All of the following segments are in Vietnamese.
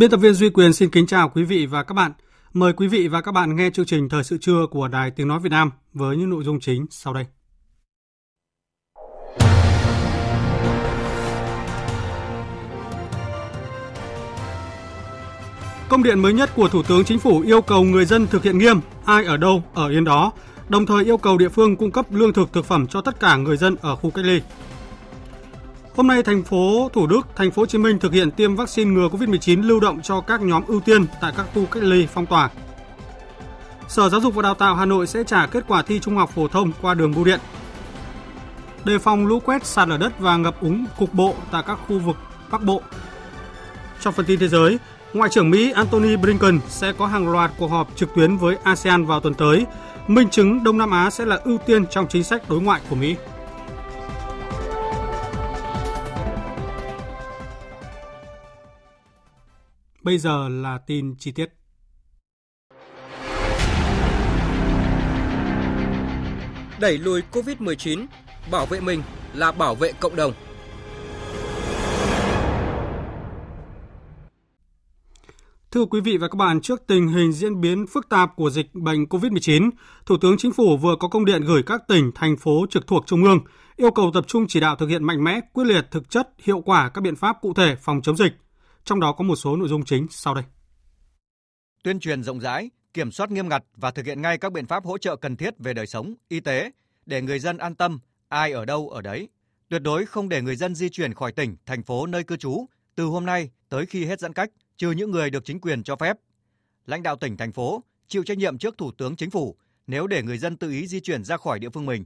Biên tập viên Duy Quyền xin kính chào quý vị và các bạn. Mời quý vị và các bạn nghe chương trình Thời sự trưa của Đài Tiếng Nói Việt Nam với những nội dung chính sau đây. Công điện mới nhất của Thủ tướng Chính phủ yêu cầu người dân thực hiện nghiêm, ai ở đâu ở yên đó, đồng thời yêu cầu địa phương cung cấp lương thực thực phẩm cho tất cả người dân ở khu cách ly. Hôm nay, thành phố Thủ Đức, thành phố Hồ Chí Minh thực hiện tiêm vaccine ngừa COVID-19 lưu động cho các nhóm ưu tiên tại các khu cách ly phong tỏa. Sở Giáo dục và Đào tạo Hà Nội sẽ trả kết quả thi trung học phổ thông qua đường bưu điện. Đề phòng lũ quét, sạt lở đất và ngập úng cục bộ tại các khu vực Bắc Bộ. Trong phần tin thế giới, Ngoại trưởng Mỹ Antony Blinken sẽ có hàng loạt cuộc họp trực tuyến với ASEAN vào tuần tới, minh chứng Đông Nam Á sẽ là ưu tiên trong chính sách đối ngoại của Mỹ. Bây giờ là tin chi tiết. Đẩy lùi COVID-19, bảo vệ mình là bảo vệ cộng đồng. Thưa quý vị và các bạn, trước tình hình diễn biến phức tạp của dịch bệnh COVID-19, Thủ tướng Chính phủ vừa có công điện gửi các tỉnh, thành phố trực thuộc Trung ương, yêu cầu tập trung chỉ đạo thực hiện mạnh mẽ, quyết liệt, thực chất, hiệu quả các biện pháp cụ thể phòng chống dịch, trong đó có một số nội dung chính sau đây. Tuyên truyền rộng rãi, kiểm soát nghiêm ngặt và thực hiện ngay các biện pháp hỗ trợ cần thiết về đời sống, y tế để người dân an tâm, ai ở đâu ở đấy. Tuyệt đối không để người dân di chuyển khỏi tỉnh, thành phố nơi cư trú từ hôm nay tới khi hết giãn cách, trừ những người được chính quyền cho phép. Lãnh đạo tỉnh, thành phố chịu trách nhiệm trước Thủ tướng Chính phủ nếu để người dân tự ý di chuyển ra khỏi địa phương mình.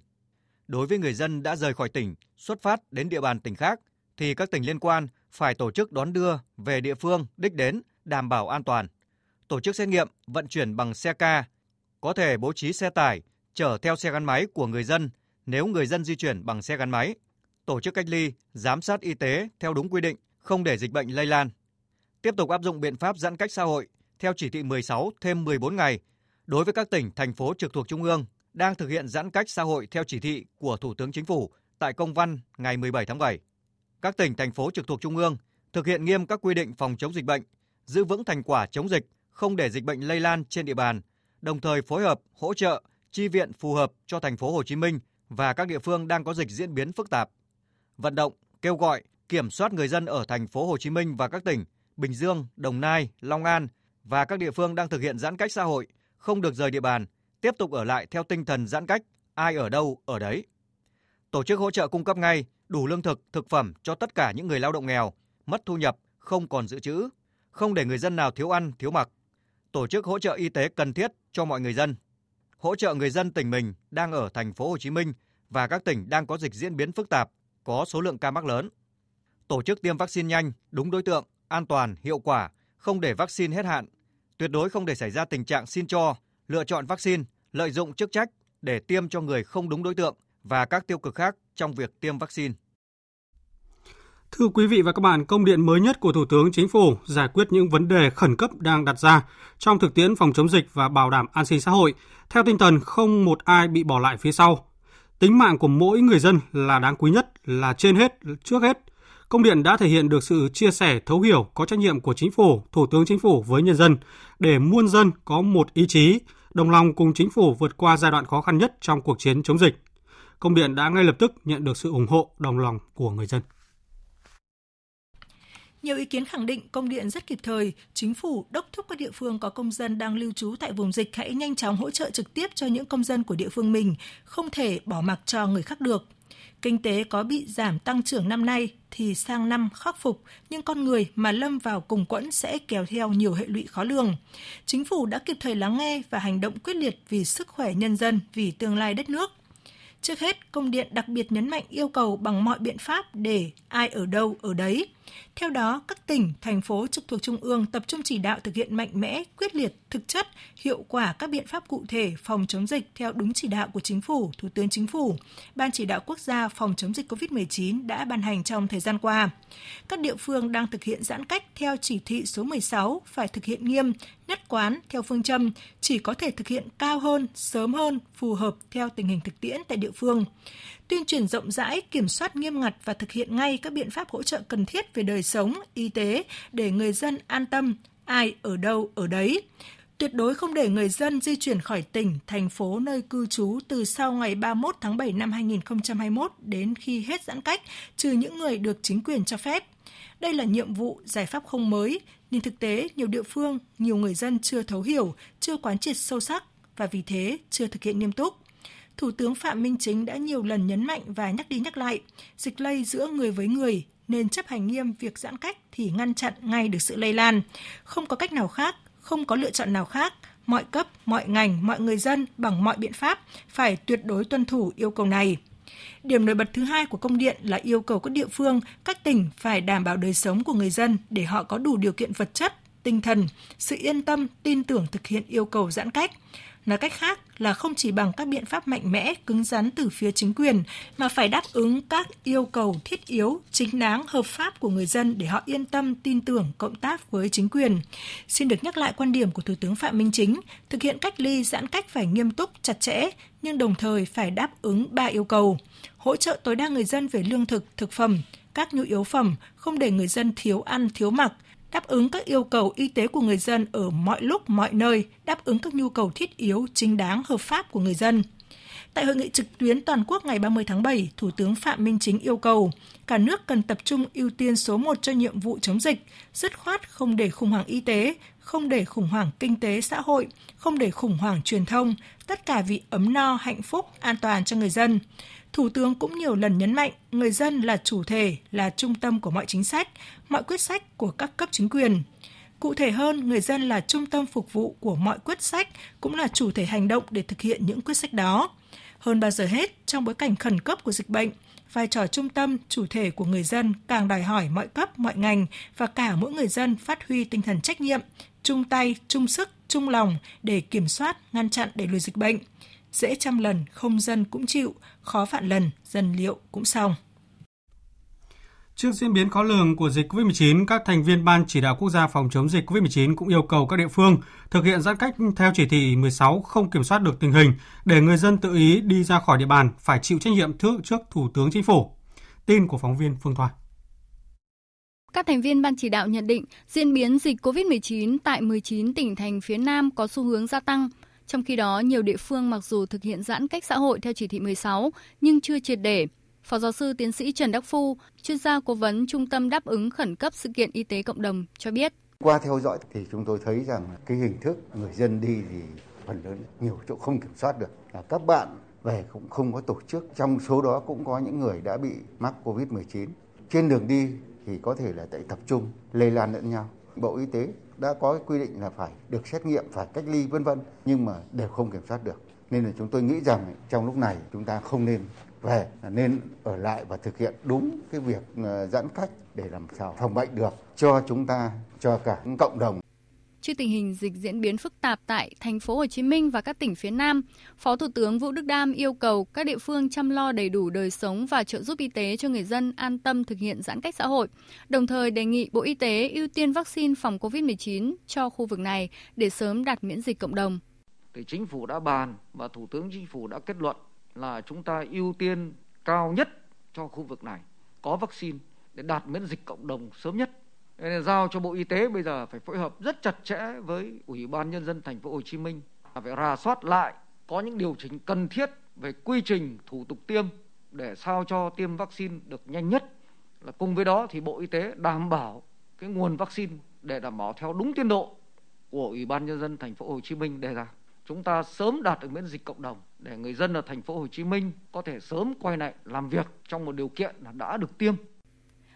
Đối với người dân đã rời khỏi tỉnh, xuất phát đến địa bàn tỉnh khác, thì các tỉnh liên quan phải tổ chức đón đưa về địa phương đích đến đảm bảo an toàn. Tổ chức xét nghiệm, vận chuyển bằng xe ca, có thể bố trí xe tải chở theo xe gắn máy của người dân nếu người dân di chuyển bằng xe gắn máy. Tổ chức cách ly, giám sát y tế theo đúng quy định, không để dịch bệnh lây lan. Tiếp tục áp dụng biện pháp giãn cách xã hội theo chỉ thị 16 thêm 14 ngày đối với các tỉnh, thành phố trực thuộc Trung ương đang thực hiện giãn cách xã hội theo chỉ thị của Thủ tướng Chính phủ tại công văn ngày 17 tháng 7 các tỉnh, thành phố trực thuộc Trung ương thực hiện nghiêm các quy định phòng chống dịch bệnh, giữ vững thành quả chống dịch, không để dịch bệnh lây lan trên địa bàn, đồng thời phối hợp, hỗ trợ, chi viện phù hợp cho thành phố Hồ Chí Minh và các địa phương đang có dịch diễn biến phức tạp. Vận động, kêu gọi, kiểm soát người dân ở thành phố Hồ Chí Minh và các tỉnh Bình Dương, Đồng Nai, Long An và các địa phương đang thực hiện giãn cách xã hội không được rời địa bàn, tiếp tục ở lại theo tinh thần giãn cách, ai ở đâu ở đấy. Tổ chức hỗ trợ cung cấp ngay đủ lương thực, thực phẩm cho tất cả những người lao động nghèo, mất thu nhập, không còn dự trữ, không để người dân nào thiếu ăn, thiếu mặc. Tổ chức hỗ trợ y tế cần thiết cho mọi người dân. Hỗ trợ người dân tỉnh mình đang ở thành phố Hồ Chí Minh và các tỉnh đang có dịch diễn biến phức tạp, có số lượng ca mắc lớn. Tổ chức tiêm vaccine nhanh, đúng đối tượng, an toàn, hiệu quả, không để vaccine hết hạn. Tuyệt đối không để xảy ra tình trạng xin cho, lựa chọn vaccine, lợi dụng chức trách để tiêm cho người không đúng đối tượng và các tiêu cực khác trong việc tiêm vaccine. Thưa quý vị và các bạn, công điện mới nhất của Thủ tướng Chính phủ giải quyết những vấn đề khẩn cấp đang đặt ra trong thực tiễn phòng chống dịch và bảo đảm an sinh xã hội, theo tinh thần không một ai bị bỏ lại phía sau. Tính mạng của mỗi người dân là đáng quý nhất, là trên hết, trước hết. Công điện đã thể hiện được sự chia sẻ, thấu hiểu, có trách nhiệm của Chính phủ, Thủ tướng Chính phủ với nhân dân, để muôn dân có một ý chí, đồng lòng cùng Chính phủ vượt qua giai đoạn khó khăn nhất trong cuộc chiến chống dịch. Công điện đã ngay lập tức nhận được sự ủng hộ, đồng lòng của người dân. Nhiều ý kiến khẳng định công điện rất kịp thời, chính phủ đốc thúc các địa phương có công dân đang lưu trú tại vùng dịch hãy nhanh chóng hỗ trợ trực tiếp cho những công dân của địa phương mình, không thể bỏ mặc cho người khác được. Kinh tế có bị giảm tăng trưởng năm nay thì sang năm khắc phục, nhưng con người mà lâm vào cùng quẫn sẽ kéo theo nhiều hệ lụy khó lường. Chính phủ đã kịp thời lắng nghe và hành động quyết liệt vì sức khỏe nhân dân, vì tương lai đất nước. Trước hết, công điện đặc biệt nhấn mạnh yêu cầu bằng mọi biện pháp để ai ở đâu ở đấy. Theo đó, các tỉnh, thành phố trực thuộc Trung ương tập trung chỉ đạo thực hiện mạnh mẽ, quyết liệt, thực chất, hiệu quả các biện pháp cụ thể phòng chống dịch theo đúng chỉ đạo của Chính phủ, Thủ tướng Chính phủ, Ban chỉ đạo quốc gia phòng chống dịch COVID-19 đã ban hành trong thời gian qua. Các địa phương đang thực hiện giãn cách theo chỉ thị số 16 phải thực hiện nghiêm, nhất quán theo phương châm chỉ có thể thực hiện cao hơn, sớm hơn, phù hợp theo tình hình thực tiễn tại địa phương tuyên truyền rộng rãi, kiểm soát nghiêm ngặt và thực hiện ngay các biện pháp hỗ trợ cần thiết về đời sống, y tế để người dân an tâm, ai ở đâu ở đấy. Tuyệt đối không để người dân di chuyển khỏi tỉnh, thành phố nơi cư trú từ sau ngày 31 tháng 7 năm 2021 đến khi hết giãn cách, trừ những người được chính quyền cho phép. Đây là nhiệm vụ, giải pháp không mới, nhưng thực tế nhiều địa phương, nhiều người dân chưa thấu hiểu, chưa quán triệt sâu sắc và vì thế chưa thực hiện nghiêm túc. Thủ tướng Phạm Minh Chính đã nhiều lần nhấn mạnh và nhắc đi nhắc lại, dịch lây giữa người với người nên chấp hành nghiêm việc giãn cách thì ngăn chặn ngay được sự lây lan. Không có cách nào khác, không có lựa chọn nào khác, mọi cấp, mọi ngành, mọi người dân bằng mọi biện pháp phải tuyệt đối tuân thủ yêu cầu này. Điểm nổi bật thứ hai của công điện là yêu cầu các địa phương, các tỉnh phải đảm bảo đời sống của người dân để họ có đủ điều kiện vật chất, tinh thần, sự yên tâm, tin tưởng thực hiện yêu cầu giãn cách. Nói cách khác là không chỉ bằng các biện pháp mạnh mẽ, cứng rắn từ phía chính quyền, mà phải đáp ứng các yêu cầu thiết yếu, chính đáng, hợp pháp của người dân để họ yên tâm, tin tưởng, cộng tác với chính quyền. Xin được nhắc lại quan điểm của Thủ tướng Phạm Minh Chính, thực hiện cách ly giãn cách phải nghiêm túc, chặt chẽ, nhưng đồng thời phải đáp ứng ba yêu cầu. Hỗ trợ tối đa người dân về lương thực, thực phẩm, các nhu yếu phẩm, không để người dân thiếu ăn, thiếu mặc, đáp ứng các yêu cầu y tế của người dân ở mọi lúc, mọi nơi, đáp ứng các nhu cầu thiết yếu, chính đáng, hợp pháp của người dân. Tại hội nghị trực tuyến toàn quốc ngày 30 tháng 7, Thủ tướng Phạm Minh Chính yêu cầu cả nước cần tập trung ưu tiên số 1 cho nhiệm vụ chống dịch, dứt khoát không để khủng hoảng y tế, không để khủng hoảng kinh tế xã hội, không để khủng hoảng truyền thông, tất cả vì ấm no, hạnh phúc, an toàn cho người dân. Thủ tướng cũng nhiều lần nhấn mạnh người dân là chủ thể, là trung tâm của mọi chính sách, mọi quyết sách của các cấp chính quyền. Cụ thể hơn, người dân là trung tâm phục vụ của mọi quyết sách, cũng là chủ thể hành động để thực hiện những quyết sách đó. Hơn bao giờ hết, trong bối cảnh khẩn cấp của dịch bệnh, vai trò trung tâm, chủ thể của người dân càng đòi hỏi mọi cấp, mọi ngành và cả mỗi người dân phát huy tinh thần trách nhiệm, chung tay, chung sức, chung lòng để kiểm soát, ngăn chặn đẩy lùi dịch bệnh dễ trăm lần không dân cũng chịu, khó vạn lần dân liệu cũng xong. Trước diễn biến khó lường của dịch COVID-19, các thành viên Ban chỉ đạo quốc gia phòng chống dịch COVID-19 cũng yêu cầu các địa phương thực hiện giãn cách theo chỉ thị 16 không kiểm soát được tình hình để người dân tự ý đi ra khỏi địa bàn phải chịu trách nhiệm trước trước Thủ tướng Chính phủ. Tin của phóng viên Phương Thoa. Các thành viên ban chỉ đạo nhận định diễn biến dịch COVID-19 tại 19 tỉnh thành phía Nam có xu hướng gia tăng, trong khi đó, nhiều địa phương mặc dù thực hiện giãn cách xã hội theo chỉ thị 16 nhưng chưa triệt để. Phó giáo sư tiến sĩ Trần Đắc Phu, chuyên gia cố vấn Trung tâm đáp ứng khẩn cấp sự kiện y tế cộng đồng cho biết. Qua theo dõi thì chúng tôi thấy rằng cái hình thức người dân đi thì phần lớn nhiều chỗ không kiểm soát được. Là các bạn về cũng không có tổ chức. Trong số đó cũng có những người đã bị mắc Covid-19. Trên đường đi thì có thể là tại tập trung lây lan lẫn nhau. Bộ Y tế đã có quy định là phải được xét nghiệm, phải cách ly vân vân nhưng mà đều không kiểm soát được. Nên là chúng tôi nghĩ rằng trong lúc này chúng ta không nên về nên ở lại và thực hiện đúng cái việc ờ, giãn cách để làm sao phòng bệnh được cho chúng ta cho cả cộng đồng Trước tình hình dịch diễn biến phức tạp tại thành phố Hồ Chí Minh và các tỉnh phía Nam, Phó Thủ tướng Vũ Đức Đam yêu cầu các địa phương chăm lo đầy đủ đời sống và trợ giúp y tế cho người dân an tâm thực hiện giãn cách xã hội, đồng thời đề nghị Bộ Y tế ưu tiên vaccine phòng COVID-19 cho khu vực này để sớm đạt miễn dịch cộng đồng. Thì chính phủ đã bàn và Thủ tướng Chính phủ đã kết luận là chúng ta ưu tiên cao nhất cho khu vực này có vaccine để đạt miễn dịch cộng đồng sớm nhất nên giao cho Bộ Y tế bây giờ phải phối hợp rất chặt chẽ với Ủy ban nhân dân thành phố Hồ Chí Minh phải rà soát lại, có những điều chỉnh cần thiết về quy trình thủ tục tiêm để sao cho tiêm vaccine được nhanh nhất là cùng với đó thì Bộ Y tế đảm bảo cái nguồn vaccine để đảm bảo theo đúng tiến độ của Ủy ban nhân dân thành phố Hồ Chí Minh đề ra. Chúng ta sớm đạt được miễn dịch cộng đồng để người dân ở thành phố Hồ Chí Minh có thể sớm quay lại làm việc trong một điều kiện là đã được tiêm.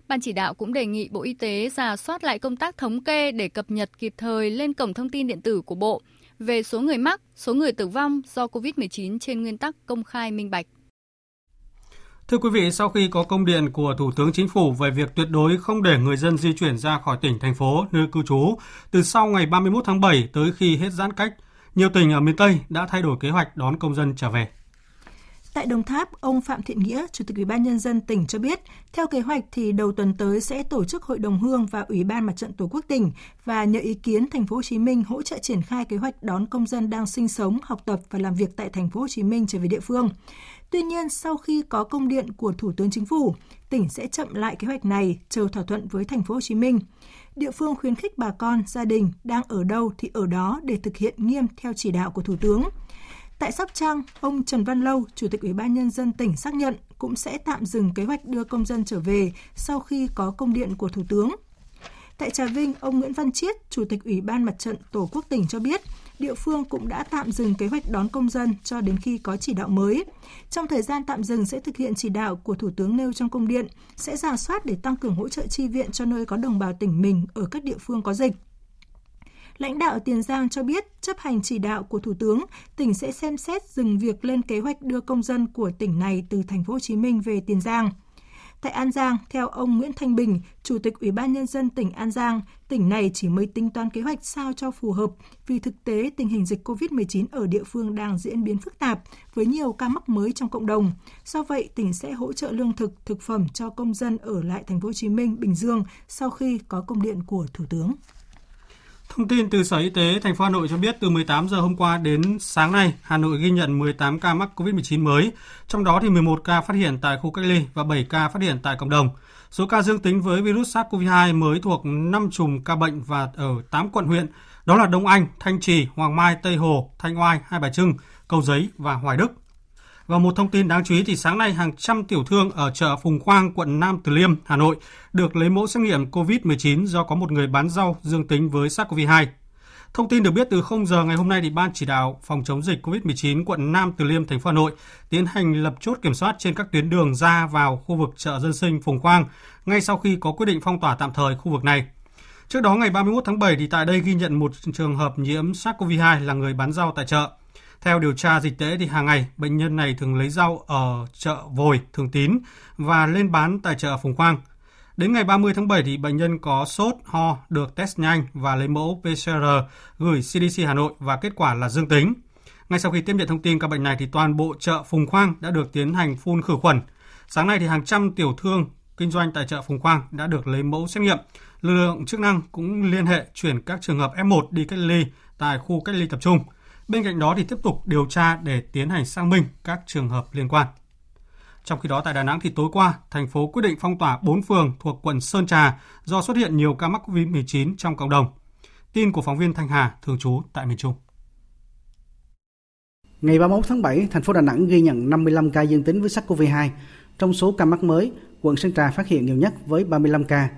Ban chỉ đạo cũng đề nghị Bộ Y tế giả soát lại công tác thống kê để cập nhật kịp thời lên cổng thông tin điện tử của Bộ về số người mắc, số người tử vong do COVID-19 trên nguyên tắc công khai minh bạch. Thưa quý vị, sau khi có công điện của Thủ tướng Chính phủ về việc tuyệt đối không để người dân di chuyển ra khỏi tỉnh, thành phố, nơi cư trú từ sau ngày 31 tháng 7 tới khi hết giãn cách, nhiều tỉnh ở miền Tây đã thay đổi kế hoạch đón công dân trở về. Tại Đồng Tháp, ông Phạm Thiện Nghĩa, Chủ tịch Ủy ban nhân dân tỉnh cho biết, theo kế hoạch thì đầu tuần tới sẽ tổ chức Hội đồng Hương và Ủy ban Mặt trận Tổ quốc tỉnh và nhờ ý kiến thành phố Hồ Chí Minh hỗ trợ triển khai kế hoạch đón công dân đang sinh sống, học tập và làm việc tại thành phố Hồ Chí Minh trở về địa phương. Tuy nhiên, sau khi có công điện của Thủ tướng Chính phủ, tỉnh sẽ chậm lại kế hoạch này, chờ thỏa thuận với thành phố Hồ Chí Minh. Địa phương khuyến khích bà con, gia đình đang ở đâu thì ở đó để thực hiện nghiêm theo chỉ đạo của Thủ tướng. Tại Sóc Trăng, ông Trần Văn Lâu, Chủ tịch Ủy ban Nhân dân tỉnh xác nhận cũng sẽ tạm dừng kế hoạch đưa công dân trở về sau khi có công điện của Thủ tướng. Tại Trà Vinh, ông Nguyễn Văn Chiết, Chủ tịch Ủy ban Mặt trận Tổ quốc tỉnh cho biết, địa phương cũng đã tạm dừng kế hoạch đón công dân cho đến khi có chỉ đạo mới. Trong thời gian tạm dừng sẽ thực hiện chỉ đạo của Thủ tướng nêu trong công điện, sẽ giả soát để tăng cường hỗ trợ chi viện cho nơi có đồng bào tỉnh mình ở các địa phương có dịch. Lãnh đạo Tiền Giang cho biết, chấp hành chỉ đạo của Thủ tướng, tỉnh sẽ xem xét dừng việc lên kế hoạch đưa công dân của tỉnh này từ thành phố Hồ Chí Minh về Tiền Giang. Tại An Giang, theo ông Nguyễn Thanh Bình, Chủ tịch Ủy ban Nhân dân tỉnh An Giang, tỉnh này chỉ mới tính toán kế hoạch sao cho phù hợp vì thực tế tình hình dịch COVID-19 ở địa phương đang diễn biến phức tạp với nhiều ca mắc mới trong cộng đồng. Do vậy, tỉnh sẽ hỗ trợ lương thực, thực phẩm cho công dân ở lại thành phố Hồ Chí Minh, Bình Dương sau khi có công điện của Thủ tướng. Thông tin từ Sở Y tế thành phố Hà Nội cho biết từ 18 giờ hôm qua đến sáng nay, Hà Nội ghi nhận 18 ca mắc COVID-19 mới, trong đó thì 11 ca phát hiện tại khu cách ly và 7 ca phát hiện tại cộng đồng. Số ca dương tính với virus SARS-CoV-2 mới thuộc 5 chùm ca bệnh và ở 8 quận huyện, đó là Đông Anh, Thanh Trì, Hoàng Mai, Tây Hồ, Thanh Oai, Hai Bà Trưng, Cầu Giấy và Hoài Đức. Và một thông tin đáng chú ý thì sáng nay hàng trăm tiểu thương ở chợ Phùng Khoang, quận Nam Từ Liêm, Hà Nội được lấy mẫu xét nghiệm COVID-19 do có một người bán rau dương tính với SARS-CoV-2. Thông tin được biết từ 0 giờ ngày hôm nay thì Ban chỉ đạo phòng chống dịch COVID-19 quận Nam Từ Liêm, thành phố Hà Nội tiến hành lập chốt kiểm soát trên các tuyến đường ra vào khu vực chợ dân sinh Phùng Khoang ngay sau khi có quyết định phong tỏa tạm thời khu vực này. Trước đó ngày 31 tháng 7 thì tại đây ghi nhận một trường hợp nhiễm SARS-CoV-2 là người bán rau tại chợ. Theo điều tra dịch tễ thì hàng ngày bệnh nhân này thường lấy rau ở chợ Vồi, Thường Tín và lên bán tại chợ Phùng Khoang. Đến ngày 30 tháng 7 thì bệnh nhân có sốt, ho, được test nhanh và lấy mẫu PCR gửi CDC Hà Nội và kết quả là dương tính. Ngay sau khi tiếp nhận thông tin ca bệnh này thì toàn bộ chợ Phùng Khoang đã được tiến hành phun khử khuẩn. Sáng nay thì hàng trăm tiểu thương kinh doanh tại chợ Phùng Khoang đã được lấy mẫu xét nghiệm. Lực lượng chức năng cũng liên hệ chuyển các trường hợp F1 đi cách ly tại khu cách ly tập trung. Bên cạnh đó thì tiếp tục điều tra để tiến hành xác minh các trường hợp liên quan. Trong khi đó tại Đà Nẵng thì tối qua, thành phố quyết định phong tỏa 4 phường thuộc quận Sơn Trà do xuất hiện nhiều ca mắc COVID-19 trong cộng đồng. Tin của phóng viên Thanh Hà thường trú tại miền Trung. Ngày 31 tháng 7, thành phố Đà Nẵng ghi nhận 55 ca dương tính với SARS-CoV-2. Trong số ca mắc mới, quận Sơn Trà phát hiện nhiều nhất với 35 ca.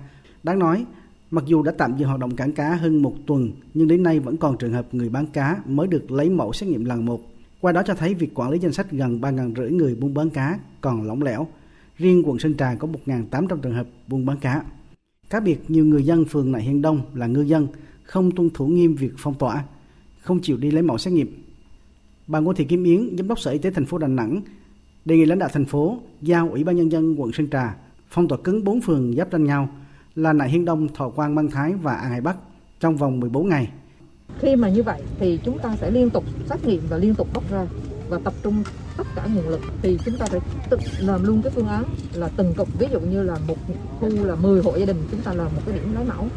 Đáng nói, Mặc dù đã tạm dừng hoạt động cảng cá hơn một tuần, nhưng đến nay vẫn còn trường hợp người bán cá mới được lấy mẫu xét nghiệm lần một. Qua đó cho thấy việc quản lý danh sách gần 3.500 người buôn bán cá còn lỏng lẻo. Riêng quận Sơn Trà có 1.800 trường hợp buôn bán cá. Cá biệt nhiều người dân phường Nại Hiên Đông là ngư dân không tuân thủ nghiêm việc phong tỏa, không chịu đi lấy mẫu xét nghiệm. Bà Ngô Thị Kim Yến, giám đốc Sở Y tế thành phố Đà Nẵng, đề nghị lãnh đạo thành phố giao Ủy ban nhân dân quận Sơn Trà phong tỏa cứng 4 phường giáp ranh nhau là Nại Hiên Đông, Thọ Quang, Mân Thái và An Hải Bắc trong vòng 14 ngày. Khi mà như vậy thì chúng ta sẽ liên tục xét nghiệm và liên tục bóc ra và tập trung tất cả nguồn lực. Thì chúng ta phải tự làm luôn cái phương án là từng cục. Ví dụ như là một khu là 10 hộ gia đình chúng ta làm một cái điểm lấy mẫu.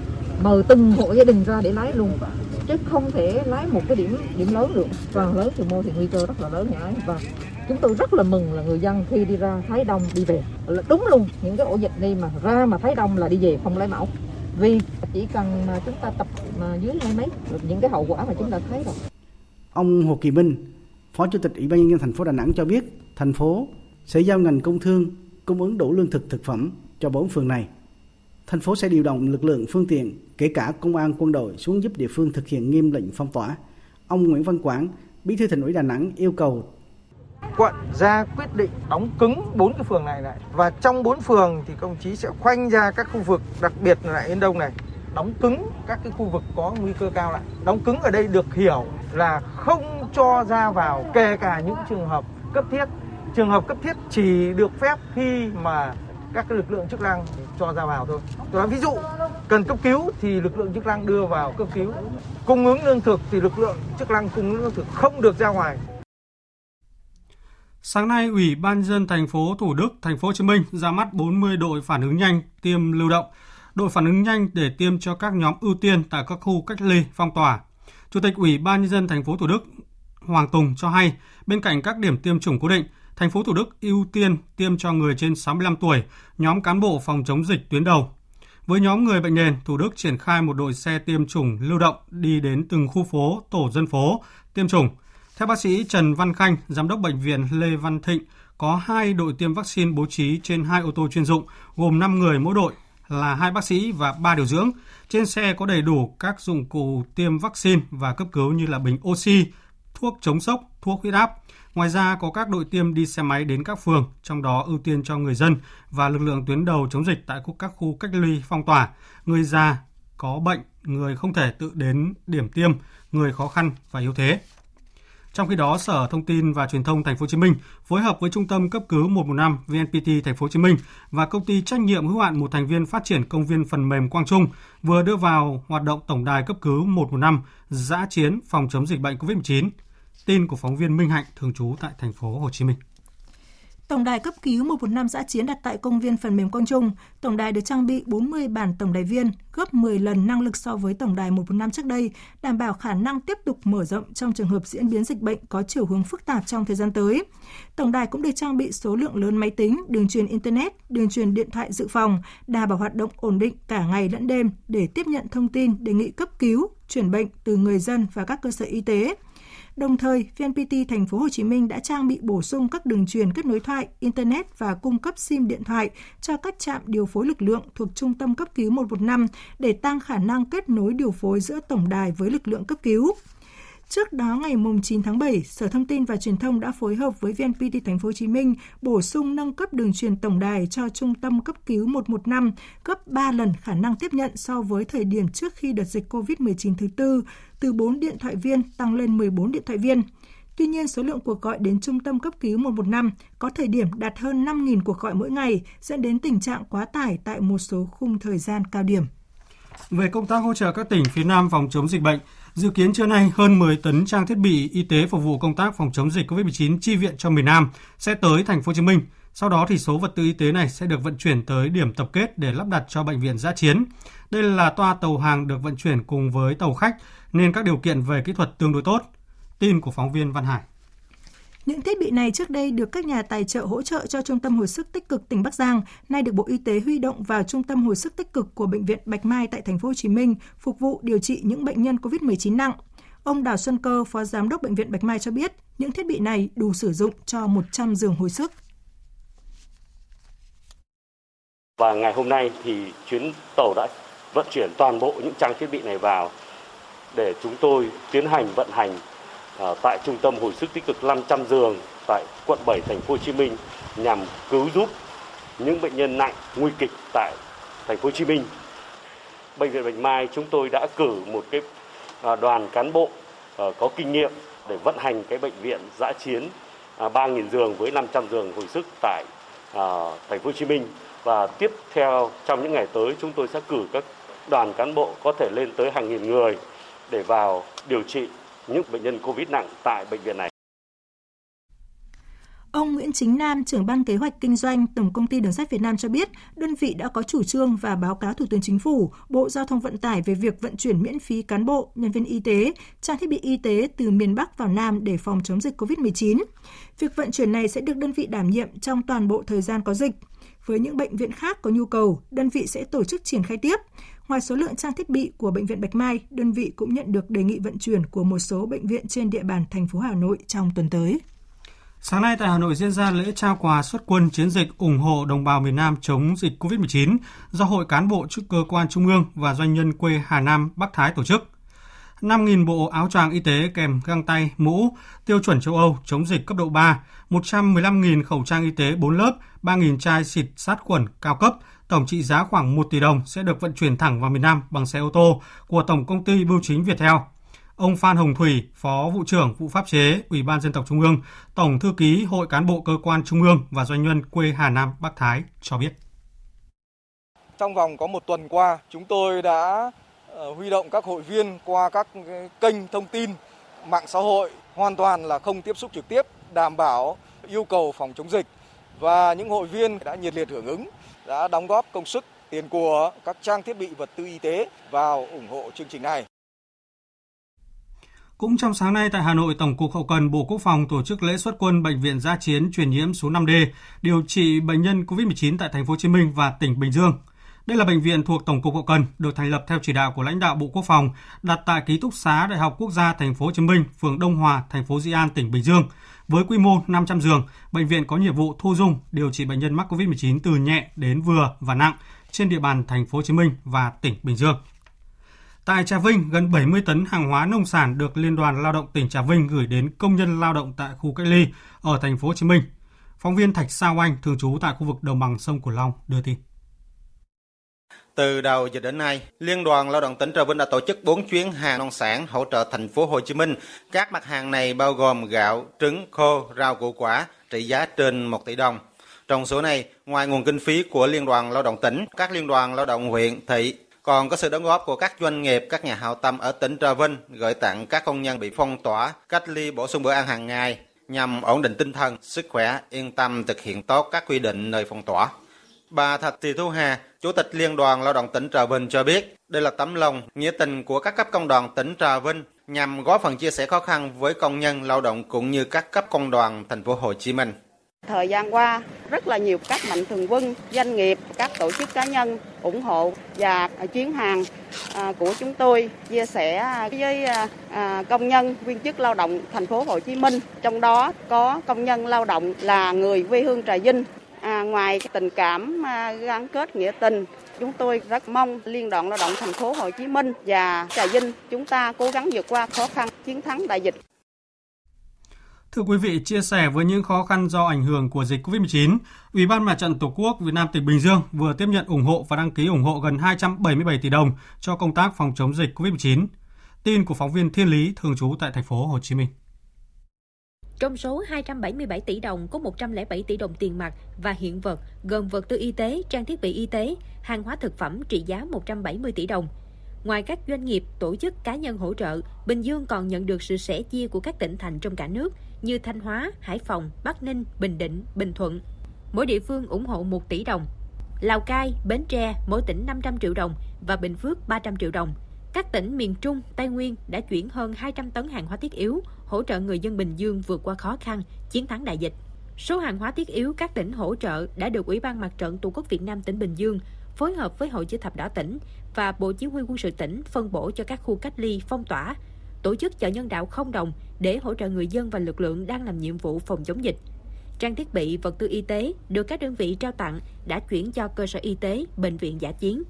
Mời từng hộ gia đình ra để lấy luôn chứ không thể lấy một cái điểm điểm lớn được. Càng lớn thì mô thì nguy cơ rất là lớn nhỉ. Và chúng tôi rất là mừng là người dân khi đi ra thấy đông đi về là đúng luôn những cái ổ dịch đi mà ra mà thấy đông là đi về không lấy mẫu vì chỉ cần mà chúng ta tập mà dưới hai mấy những cái hậu quả mà chúng ta thấy rồi ông Hồ Kỳ Minh Phó Chủ tịch Ủy ban nhân dân thành phố Đà Nẵng cho biết thành phố sẽ giao ngành công thương cung ứng đủ lương thực thực phẩm cho bốn phường này. Thành phố sẽ điều động lực lượng phương tiện, kể cả công an quân đội xuống giúp địa phương thực hiện nghiêm lệnh phong tỏa. Ông Nguyễn Văn Quảng, Bí thư Thành ủy Đà Nẵng yêu cầu quận ra quyết định đóng cứng bốn cái phường này lại và trong bốn phường thì công chí sẽ khoanh ra các khu vực, đặc biệt là Yên Đông này, đóng cứng các cái khu vực có nguy cơ cao lại. Đóng cứng ở đây được hiểu là không cho ra vào, kể cả những trường hợp cấp thiết. Trường hợp cấp thiết chỉ được phép khi mà các cái lực lượng chức năng cho ra vào thôi. Tôi nói ví dụ, cần cấp cứu thì lực lượng chức năng đưa vào cấp cứu. Cung ứng lương thực thì lực lượng chức năng cung ứng lương thực không được ra ngoài. Sáng nay, Ủy ban dân thành phố Thủ Đức, thành phố Hồ Chí Minh ra mắt 40 đội phản ứng nhanh tiêm lưu động, đội phản ứng nhanh để tiêm cho các nhóm ưu tiên tại các khu cách ly phong tỏa. Chủ tịch Ủy ban nhân dân thành phố Thủ Đức Hoàng Tùng cho hay, bên cạnh các điểm tiêm chủng cố định, thành phố Thủ Đức ưu tiên tiêm cho người trên 65 tuổi, nhóm cán bộ phòng chống dịch tuyến đầu. Với nhóm người bệnh nền, Thủ Đức triển khai một đội xe tiêm chủng lưu động đi đến từng khu phố, tổ dân phố tiêm chủng. Theo bác sĩ Trần Văn Khanh, giám đốc bệnh viện Lê Văn Thịnh, có hai đội tiêm vaccine bố trí trên hai ô tô chuyên dụng, gồm 5 người mỗi đội là hai bác sĩ và ba điều dưỡng. Trên xe có đầy đủ các dụng cụ tiêm vaccine và cấp cứu như là bình oxy, thuốc chống sốc, thuốc huyết áp. Ngoài ra có các đội tiêm đi xe máy đến các phường, trong đó ưu tiên cho người dân và lực lượng tuyến đầu chống dịch tại các khu cách ly phong tỏa, người già, có bệnh, người không thể tự đến điểm tiêm, người khó khăn và yếu thế. Trong khi đó, Sở Thông tin và Truyền thông Thành phố Hồ Chí Minh phối hợp với Trung tâm cấp cứu 115 VNPT Thành phố Hồ Chí Minh và công ty trách nhiệm hữu hạn một thành viên phát triển công viên phần mềm Quang Trung vừa đưa vào hoạt động tổng đài cấp cứu 115 giã chiến phòng chống dịch bệnh COVID-19. Tin của phóng viên Minh Hạnh thường trú tại Thành phố Hồ Chí Minh. Tổng đài cấp cứu 115 giã chiến đặt tại công viên phần mềm Quang Trung. Tổng đài được trang bị 40 bản tổng đài viên, gấp 10 lần năng lực so với tổng đài 115 trước đây, đảm bảo khả năng tiếp tục mở rộng trong trường hợp diễn biến dịch bệnh có chiều hướng phức tạp trong thời gian tới. Tổng đài cũng được trang bị số lượng lớn máy tính, đường truyền Internet, đường truyền điện thoại dự phòng, đảm bảo hoạt động ổn định cả ngày lẫn đêm để tiếp nhận thông tin đề nghị cấp cứu, chuyển bệnh từ người dân và các cơ sở y tế. Đồng thời, VNPT Thành phố Hồ Chí Minh đã trang bị bổ sung các đường truyền kết nối thoại, internet và cung cấp SIM điện thoại cho các trạm điều phối lực lượng thuộc Trung tâm cấp cứu 115 để tăng khả năng kết nối điều phối giữa tổng đài với lực lượng cấp cứu. Trước đó ngày 9 tháng 7, Sở Thông tin và Truyền thông đã phối hợp với VNPT Thành phố Hồ Chí Minh bổ sung nâng cấp đường truyền tổng đài cho Trung tâm cấp cứu 115 gấp 3 lần khả năng tiếp nhận so với thời điểm trước khi đợt dịch COVID-19 thứ tư, từ 4 điện thoại viên tăng lên 14 điện thoại viên. Tuy nhiên, số lượng cuộc gọi đến trung tâm cấp cứu 115 có thời điểm đạt hơn 5.000 cuộc gọi mỗi ngày, dẫn đến tình trạng quá tải tại một số khung thời gian cao điểm. Về công tác hỗ trợ các tỉnh phía Nam phòng chống dịch bệnh, Dự kiến trưa nay, hơn 10 tấn trang thiết bị y tế phục vụ công tác phòng chống dịch COVID-19 chi viện cho miền Nam sẽ tới thành phố Hồ Chí Minh. Sau đó thì số vật tư y tế này sẽ được vận chuyển tới điểm tập kết để lắp đặt cho bệnh viện giã chiến. Đây là toa tàu hàng được vận chuyển cùng với tàu khách nên các điều kiện về kỹ thuật tương đối tốt. Tin của phóng viên Văn Hải. Những thiết bị này trước đây được các nhà tài trợ hỗ trợ cho Trung tâm Hồi sức tích cực tỉnh Bắc Giang, nay được Bộ Y tế huy động vào Trung tâm Hồi sức tích cực của bệnh viện Bạch Mai tại thành phố Hồ Chí Minh phục vụ điều trị những bệnh nhân COVID-19 nặng. Ông Đào Xuân Cơ, Phó Giám đốc Bệnh viện Bạch Mai cho biết, những thiết bị này đủ sử dụng cho 100 giường hồi sức. Và ngày hôm nay thì chuyến tàu đã vận chuyển toàn bộ những trang thiết bị này vào để chúng tôi tiến hành vận hành Ờ, tại trung tâm hồi sức tích cực 500 giường tại quận 7 thành phố Hồ Chí Minh nhằm cứu giúp những bệnh nhân nặng, nguy kịch tại thành phố Hồ Chí Minh. Bệnh viện Bạch Mai chúng tôi đã cử một cái à, đoàn cán bộ ờ, có kinh nghiệm để vận hành cái bệnh viện giã chiến à, 3.000 giường với 500 giường hồi sức tại à, thành phố Hồ Chí Minh và tiếp theo, trong những ngày tới, chúng tôi sẽ cử các đoàn cán bộ có thể lên tới hàng nghìn người để vào điều trị những bệnh nhân COVID nặng tại bệnh viện này. Ông Nguyễn Chính Nam, trưởng ban kế hoạch kinh doanh Tổng công ty Đường sắt Việt Nam cho biết, đơn vị đã có chủ trương và báo cáo Thủ tướng Chính phủ, Bộ Giao thông Vận tải về việc vận chuyển miễn phí cán bộ, nhân viên y tế, trang thiết bị y tế từ miền Bắc vào Nam để phòng chống dịch COVID-19. Việc vận chuyển này sẽ được đơn vị đảm nhiệm trong toàn bộ thời gian có dịch. Với những bệnh viện khác có nhu cầu, đơn vị sẽ tổ chức triển khai tiếp. Ngoài số lượng trang thiết bị của bệnh viện Bạch Mai, đơn vị cũng nhận được đề nghị vận chuyển của một số bệnh viện trên địa bàn thành phố Hà Nội trong tuần tới. Sáng nay tại Hà Nội diễn ra lễ trao quà xuất quân chiến dịch ủng hộ đồng bào miền Nam chống dịch COVID-19 do Hội cán bộ chức cơ quan trung ương và doanh nhân quê Hà Nam Bắc Thái tổ chức. 5.000 bộ áo choàng y tế kèm găng tay, mũ, tiêu chuẩn châu Âu chống dịch cấp độ 3, 115.000 khẩu trang y tế 4 lớp, 3.000 chai xịt sát khuẩn cao cấp, tổng trị giá khoảng 1 tỷ đồng sẽ được vận chuyển thẳng vào miền Nam bằng xe ô tô của Tổng công ty Bưu chính Viettel. Ông Phan Hồng Thủy, Phó vụ trưởng vụ pháp chế, Ủy ban Dân tộc Trung ương, Tổng thư ký Hội cán bộ cơ quan Trung ương và doanh nhân quê Hà Nam, Bắc Thái cho biết. Trong vòng có một tuần qua, chúng tôi đã ờ, huy động các hội viên qua các kênh thông tin, mạng xã hội hoàn toàn là không tiếp xúc trực tiếp, đảm bảo yêu cầu phòng chống dịch và những hội viên đã nhiệt liệt hưởng ứng, đã đóng góp công sức, tiền của các trang thiết bị vật tư y tế vào ủng hộ chương trình này. Cũng trong sáng nay tại Hà Nội, Tổng cục Hậu cần Bộ Quốc phòng tổ chức lễ xuất quân bệnh viện gia chiến truyền nhiễm số 5D điều trị bệnh nhân COVID-19 tại thành phố Hồ Chí Minh và tỉnh Bình Dương. Đây là bệnh viện thuộc Tổng cục Hậu cần, được thành lập theo chỉ đạo của lãnh đạo Bộ Quốc phòng, đặt tại ký túc xá Đại học Quốc gia Thành phố Hồ Chí Minh, phường Đông Hòa, thành phố Di An, tỉnh Bình Dương. Với quy mô 500 giường, bệnh viện có nhiệm vụ thu dung điều trị bệnh nhân mắc COVID-19 từ nhẹ đến vừa và nặng trên địa bàn thành phố Hồ Chí Minh và tỉnh Bình Dương. Tại Trà Vinh, gần 70 tấn hàng hóa nông sản được Liên đoàn Lao động tỉnh Trà Vinh gửi đến công nhân lao động tại khu cách ly ở thành phố Hồ Chí Minh. Phóng viên Thạch Sao Anh thường trú tại khu vực đồng bằng sông Cửu Long đưa tin. Từ đầu dịch đến nay, Liên đoàn Lao động tỉnh Trà Vinh đã tổ chức 4 chuyến hàng nông sản hỗ trợ thành phố Hồ Chí Minh. Các mặt hàng này bao gồm gạo, trứng, khô, rau củ quả trị giá trên 1 tỷ đồng. Trong số này, ngoài nguồn kinh phí của Liên đoàn Lao động tỉnh, các liên đoàn lao động huyện, thị còn có sự đóng góp của các doanh nghiệp, các nhà hảo tâm ở tỉnh Trà Vinh gửi tặng các công nhân bị phong tỏa, cách ly bổ sung bữa ăn hàng ngày nhằm ổn định tinh thần, sức khỏe, yên tâm thực hiện tốt các quy định nơi phong tỏa. Bà Thạch Thị Thu Hà, Chủ tịch Liên đoàn Lao động tỉnh Trà Vinh cho biết, đây là tấm lòng, nghĩa tình của các cấp công đoàn tỉnh Trà Vinh nhằm góp phần chia sẻ khó khăn với công nhân lao động cũng như các cấp công đoàn thành phố Hồ Chí Minh. Thời gian qua, rất là nhiều các mạnh thường quân, doanh nghiệp, các tổ chức cá nhân ủng hộ và chuyến hàng à, của chúng tôi chia sẻ với à, à, công nhân viên chức lao động thành phố Hồ Chí Minh. Trong đó có công nhân lao động là người quê hương Trà Vinh. À, ngoài tình cảm à, gắn kết nghĩa tình, chúng tôi rất mong Liên đoàn Lao động thành phố Hồ Chí Minh và Trà Vinh chúng ta cố gắng vượt qua khó khăn, chiến thắng đại dịch. Thưa quý vị, chia sẻ với những khó khăn do ảnh hưởng của dịch COVID-19, Ủy ban Mặt trận Tổ quốc Việt Nam tỉnh Bình Dương vừa tiếp nhận ủng hộ và đăng ký ủng hộ gần 277 tỷ đồng cho công tác phòng chống dịch COVID-19. Tin của phóng viên Thiên Lý thường trú tại thành phố Hồ Chí Minh. Trong số 277 tỷ đồng có 107 tỷ đồng tiền mặt và hiện vật gồm vật tư y tế, trang thiết bị y tế, hàng hóa thực phẩm trị giá 170 tỷ đồng – Ngoài các doanh nghiệp, tổ chức cá nhân hỗ trợ, Bình Dương còn nhận được sự sẻ chia của các tỉnh thành trong cả nước như Thanh Hóa, Hải Phòng, Bắc Ninh, Bình Định, Bình Thuận. Mỗi địa phương ủng hộ 1 tỷ đồng. Lào Cai, Bến Tre mỗi tỉnh 500 triệu đồng và Bình Phước 300 triệu đồng. Các tỉnh miền Trung, Tây Nguyên đã chuyển hơn 200 tấn hàng hóa thiết yếu hỗ trợ người dân Bình Dương vượt qua khó khăn, chiến thắng đại dịch. Số hàng hóa thiết yếu các tỉnh hỗ trợ đã được Ủy ban Mặt trận Tổ quốc Việt Nam tỉnh Bình Dương phối hợp với Hội chữ thập đỏ tỉnh và Bộ Chỉ huy quân sự tỉnh phân bổ cho các khu cách ly phong tỏa, tổ chức chợ nhân đạo không đồng để hỗ trợ người dân và lực lượng đang làm nhiệm vụ phòng chống dịch. Trang thiết bị, vật tư y tế được các đơn vị trao tặng đã chuyển cho cơ sở y tế, bệnh viện giả chiến.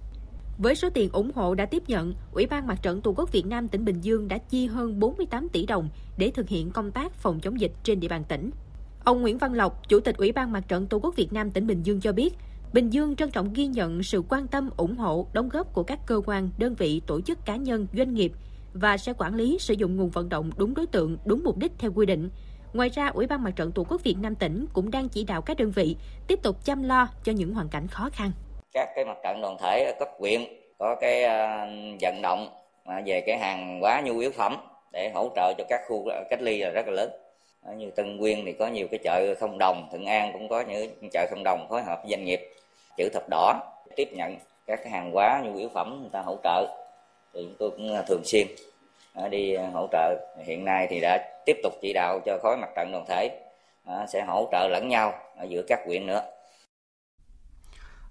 Với số tiền ủng hộ đã tiếp nhận, Ủy ban Mặt trận Tổ quốc Việt Nam tỉnh Bình Dương đã chi hơn 48 tỷ đồng để thực hiện công tác phòng chống dịch trên địa bàn tỉnh. Ông Nguyễn Văn Lộc, Chủ tịch Ủy ban Mặt trận Tổ quốc Việt Nam tỉnh Bình Dương cho biết, Bình Dương trân trọng ghi nhận sự quan tâm, ủng hộ, đóng góp của các cơ quan, đơn vị, tổ chức cá nhân, doanh nghiệp và sẽ quản lý sử dụng nguồn vận động đúng đối tượng, đúng mục đích theo quy định. Ngoài ra, Ủy ban Mặt trận Tổ quốc Việt Nam tỉnh cũng đang chỉ đạo các đơn vị tiếp tục chăm lo cho những hoàn cảnh khó khăn. Các cái mặt trận đoàn thể ở cấp huyện có cái ờ, vận động về cái hàng hóa nhu yếu phẩm để hỗ trợ cho các khu ờ, cách ly là rất là lớn. Ờ, như Tân Quyên thì có nhiều cái chợ không đồng, Thuận An cũng có những chợ không đồng phối hợp với doanh nghiệp chữ thập đỏ tiếp nhận các cái hàng hóa nhu yếu phẩm người ta hỗ trợ. Thì chúng tôi cũng thường xuyên đi hỗ trợ. Hiện nay thì đã tiếp tục chỉ đạo cho khối mặt trận đoàn thể sẽ hỗ trợ lẫn nhau ở giữa các huyện nữa.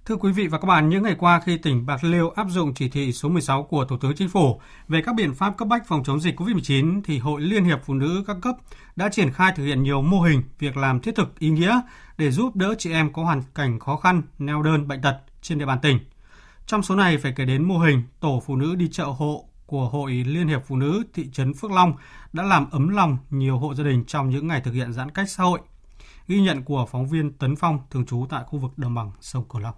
Thưa quý vị và các bạn, những ngày qua khi tỉnh Bạc Liêu áp dụng chỉ thị số 16 của Thủ tướng Chính phủ về các biện pháp cấp bách phòng chống dịch COVID-19 thì Hội Liên hiệp Phụ nữ các cấp đã triển khai thực hiện nhiều mô hình việc làm thiết thực ý nghĩa để giúp đỡ chị em có hoàn cảnh khó khăn, neo đơn bệnh tật trên địa bàn tỉnh. Trong số này phải kể đến mô hình tổ phụ nữ đi chợ hộ của Hội Liên hiệp Phụ nữ thị trấn Phước Long đã làm ấm lòng nhiều hộ gia đình trong những ngày thực hiện giãn cách xã hội. Ghi nhận của phóng viên Tấn Phong thường trú tại khu vực đồng bằng sông Cửu Long.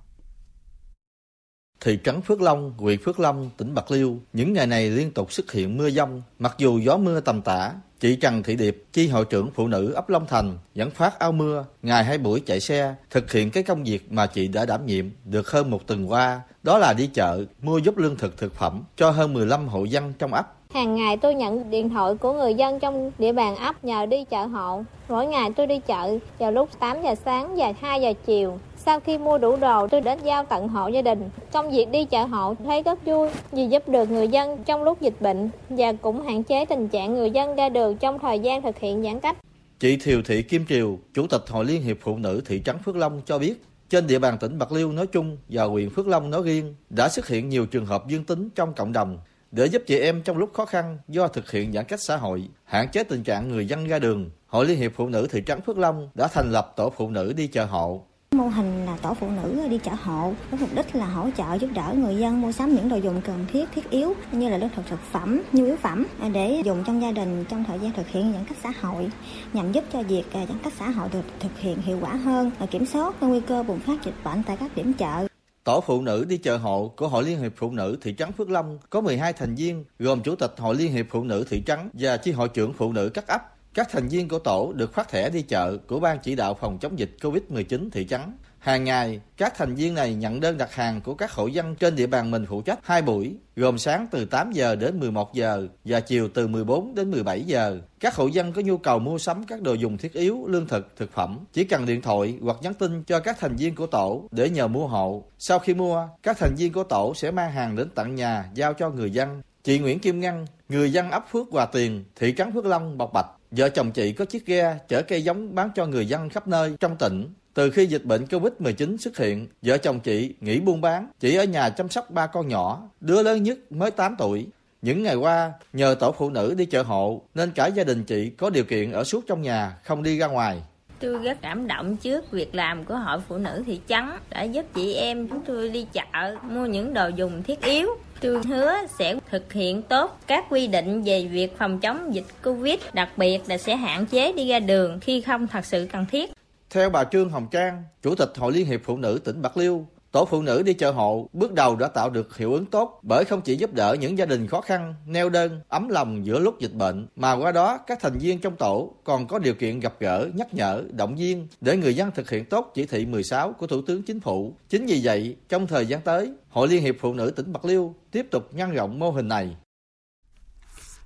Thị trấn Phước Long, huyện Phước Long, tỉnh Bạc Liêu, những ngày này liên tục xuất hiện mưa dông, mặc dù gió mưa tầm tã, Chị Trần Thị Điệp, chi hội trưởng phụ nữ ấp Long Thành, dẫn phát ao mưa, ngày hai buổi chạy xe, thực hiện cái công việc mà chị đã đảm nhiệm được hơn một tuần qua, đó là đi chợ, mua giúp lương thực thực phẩm cho hơn 15 hộ dân trong ấp. Hàng ngày tôi nhận điện thoại của người dân trong địa bàn ấp nhờ đi chợ hộ. Mỗi ngày tôi đi chợ vào lúc 8 giờ sáng và 2 giờ chiều. Sau khi mua đủ đồ, tôi đến giao tận hộ gia đình. Công việc đi chợ hộ thấy rất vui vì giúp được người dân trong lúc dịch bệnh và cũng hạn chế tình trạng người dân ra đường trong thời gian thực hiện giãn cách. Chị Thiều Thị Kim Triều, Chủ tịch Hội Liên hiệp Phụ nữ thị trấn Phước Long cho biết, trên địa bàn tỉnh Bạc Liêu nói chung và huyện Phước Long nói riêng đã xuất hiện nhiều trường hợp dương tính trong cộng đồng để giúp chị em trong lúc khó khăn do thực hiện giãn cách xã hội, hạn chế tình trạng người dân ra đường. Hội Liên hiệp Phụ nữ thị trấn Phước Long đã thành lập tổ phụ nữ đi chợ hộ Mô hình là tổ phụ nữ đi chợ hộ với mục đích là hỗ trợ giúp đỡ người dân mua sắm những đồ dùng cần thiết, thiết yếu như là lương thực thực phẩm, nhu yếu phẩm à, để dùng trong gia đình trong thời gian thực hiện giãn cách xã hội nhằm giúp cho việc à, giãn cách xã hội được thực hiện hiệu quả hơn và kiểm soát nguy cơ bùng phát dịch bệnh tại các điểm chợ. Tổ phụ nữ đi chợ hộ của Hội Liên hiệp Phụ nữ thị trấn Phước Long có 12 thành viên, gồm Chủ tịch Hội Liên hiệp Phụ nữ thị trấn và chi hội trưởng phụ nữ các ấp. Các thành viên của tổ được phát thẻ đi chợ của Ban chỉ đạo phòng chống dịch COVID-19 thị trấn. Hàng ngày, các thành viên này nhận đơn đặt hàng của các hộ dân trên địa bàn mình phụ trách hai buổi, gồm sáng từ 8 giờ đến 11 giờ và chiều từ 14 đến 17 giờ. Các hộ dân có nhu cầu mua sắm các đồ dùng thiết yếu, lương thực, thực phẩm, chỉ cần điện thoại hoặc nhắn tin cho các thành viên của tổ để nhờ mua hộ. Sau khi mua, các thành viên của tổ sẽ mang hàng đến tận nhà giao cho người dân. Chị Nguyễn Kim Ngân, người dân ấp Phước Hòa Tiền, thị trấn Phước Long, Bọc Bạch, vợ chồng chị có chiếc ghe chở cây giống bán cho người dân khắp nơi trong tỉnh. Từ khi dịch bệnh Covid-19 xuất hiện, vợ chồng chị nghỉ buôn bán, chỉ ở nhà chăm sóc ba con nhỏ, đứa lớn nhất mới 8 tuổi. Những ngày qua, nhờ tổ phụ nữ đi chợ hộ, nên cả gia đình chị có điều kiện ở suốt trong nhà, không đi ra ngoài. Tôi rất cảm động trước việc làm của hội phụ nữ thị trấn đã giúp chị em chúng tôi đi chợ mua những đồ dùng thiết yếu. Tôi hứa sẽ thực hiện tốt các quy định về việc phòng chống dịch Covid, đặc biệt là sẽ hạn chế đi ra đường khi không thật sự cần thiết. Theo bà Trương Hồng Trang, Chủ tịch Hội Liên hiệp Phụ nữ tỉnh Bạc Liêu, Tổ phụ nữ đi chợ hộ bước đầu đã tạo được hiệu ứng tốt bởi không chỉ giúp đỡ những gia đình khó khăn, neo đơn, ấm lòng giữa lúc dịch bệnh, mà qua đó các thành viên trong tổ còn có điều kiện gặp gỡ, nhắc nhở, động viên để người dân thực hiện tốt chỉ thị 16 của Thủ tướng Chính phủ. Chính vì vậy, trong thời gian tới, Hội Liên hiệp Phụ nữ tỉnh Bạc Liêu tiếp tục nhân rộng mô hình này.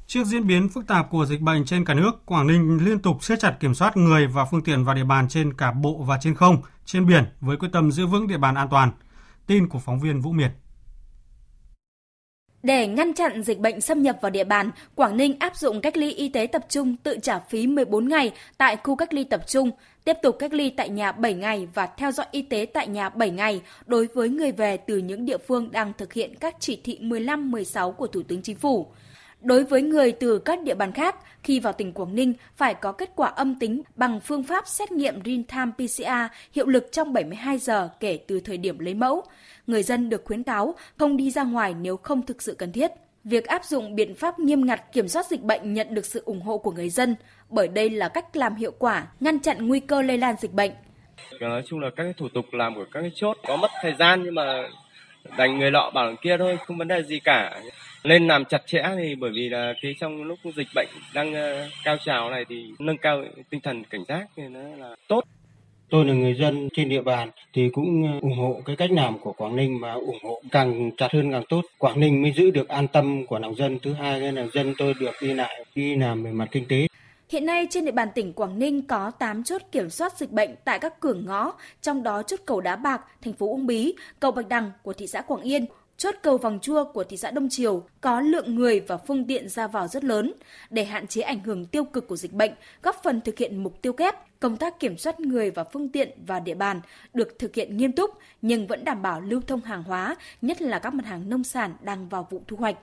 Trước diễn biến phức tạp của dịch bệnh trên cả nước, Quảng Ninh liên tục siết chặt kiểm soát người và phương tiện vào địa bàn trên cả bộ và trên không, trên biển với quyết tâm giữ vững địa bàn an toàn. Tin của phóng viên Vũ Miệt. Để ngăn chặn dịch bệnh xâm nhập vào địa bàn, Quảng Ninh áp dụng cách ly y tế tập trung tự trả phí 14 ngày tại khu cách ly tập trung, tiếp tục cách ly tại nhà 7 ngày và theo dõi y tế tại nhà 7 ngày đối với người về từ những địa phương đang thực hiện các chỉ thị 15-16 của Thủ tướng Chính phủ. Đối với người từ các địa bàn khác, khi vào tỉnh Quảng Ninh phải có kết quả âm tính bằng phương pháp xét nghiệm real-time PCR hiệu lực trong 72 giờ kể từ thời điểm lấy mẫu. Người dân được khuyến cáo không đi ra ngoài nếu không thực sự cần thiết. Việc áp dụng biện pháp nghiêm ngặt kiểm soát dịch bệnh nhận được sự ủng hộ của người dân, bởi đây là cách làm hiệu quả, ngăn chặn nguy cơ lây lan dịch bệnh. Nói chung là các cái thủ tục làm của các cái chốt có mất thời gian nhưng mà đành người lọ bảo kia thôi, không vấn đề gì cả lên làm chặt chẽ thì bởi vì là cái trong lúc dịch bệnh đang uh, cao trào này thì nâng cao tinh thần cảnh giác thì nó là tốt tôi là người dân trên địa bàn thì cũng ờ, ủng hộ cái cách làm của Quảng Ninh mà ủng hộ càng chặt hơn càng tốt. Quảng Ninh mới giữ được an tâm của lòng dân. Thứ hai là dân tôi được đi lại, đi làm về mặt kinh tế. Hiện nay trên địa bàn tỉnh Quảng Ninh có 8 chốt kiểm soát dịch bệnh tại các cửa ngõ, trong đó chốt cầu Đá Bạc, thành phố Uông Bí, cầu Bạch Đằng của thị xã Quảng Yên, chốt cầu Vòng Chua của thị xã Đông Triều có lượng người và phương tiện ra vào rất lớn. Để hạn chế ảnh hưởng tiêu cực của dịch bệnh, góp phần thực hiện mục tiêu kép, công tác kiểm soát người và phương tiện và địa bàn được thực hiện nghiêm túc nhưng vẫn đảm bảo lưu thông hàng hóa, nhất là các mặt hàng nông sản đang vào vụ thu hoạch.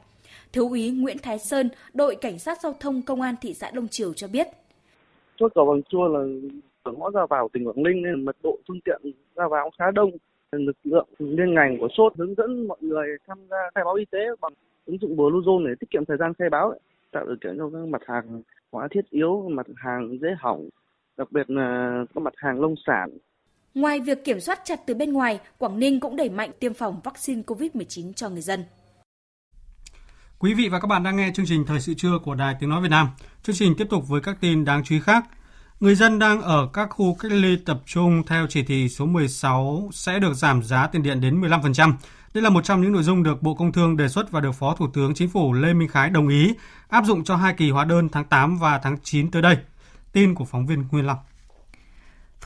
Thiếu úy Nguyễn Thái Sơn, đội cảnh sát giao thông công an thị xã Đông Triều cho biết. Chốt cầu Vòng Chua là cửa ngõ ra vào tỉnh Quảng Ninh nên mật độ phương tiện ra vào khá đông lực lượng liên ngành của sốt hướng dẫn mọi người tham gia khai báo y tế bằng ứng dụng Bluezone để tiết kiệm thời gian khai báo tạo điều kiện cho các mặt hàng hóa thiết yếu, mặt hàng dễ hỏng, đặc biệt là các mặt hàng nông sản. Ngoài việc kiểm soát chặt từ bên ngoài, Quảng Ninh cũng đẩy mạnh tiêm phòng vaccine COVID-19 cho người dân. Quý vị và các bạn đang nghe chương trình Thời sự trưa của Đài Tiếng Nói Việt Nam. Chương trình tiếp tục với các tin đáng chú ý khác. Người dân đang ở các khu cách ly tập trung theo chỉ thị số 16 sẽ được giảm giá tiền điện đến 15%. Đây là một trong những nội dung được Bộ Công Thương đề xuất và được Phó Thủ tướng Chính phủ Lê Minh Khái đồng ý áp dụng cho hai kỳ hóa đơn tháng 8 và tháng 9 tới đây. Tin của phóng viên Nguyên Long.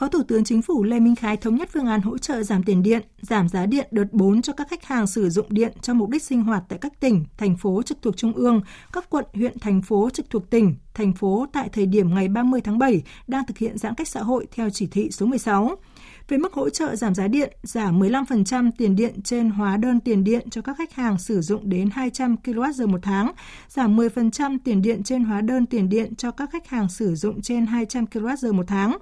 Phó Thủ tướng Chính phủ Lê Minh Khái thống nhất phương án hỗ trợ giảm tiền điện, giảm giá điện đợt 4 cho các khách hàng sử dụng điện cho mục đích sinh hoạt tại các tỉnh, thành phố trực thuộc Trung ương, các quận, huyện, thành phố trực thuộc tỉnh, thành phố tại thời điểm ngày 30 tháng 7 đang thực hiện giãn cách xã hội theo chỉ thị số 16 về mức hỗ trợ giảm giá điện, giảm 15% tiền điện trên hóa đơn tiền điện cho các khách hàng sử dụng đến 200 kWh một tháng, giảm 10% tiền điện trên hóa đơn tiền điện cho các khách hàng sử dụng trên 200 kWh một tháng.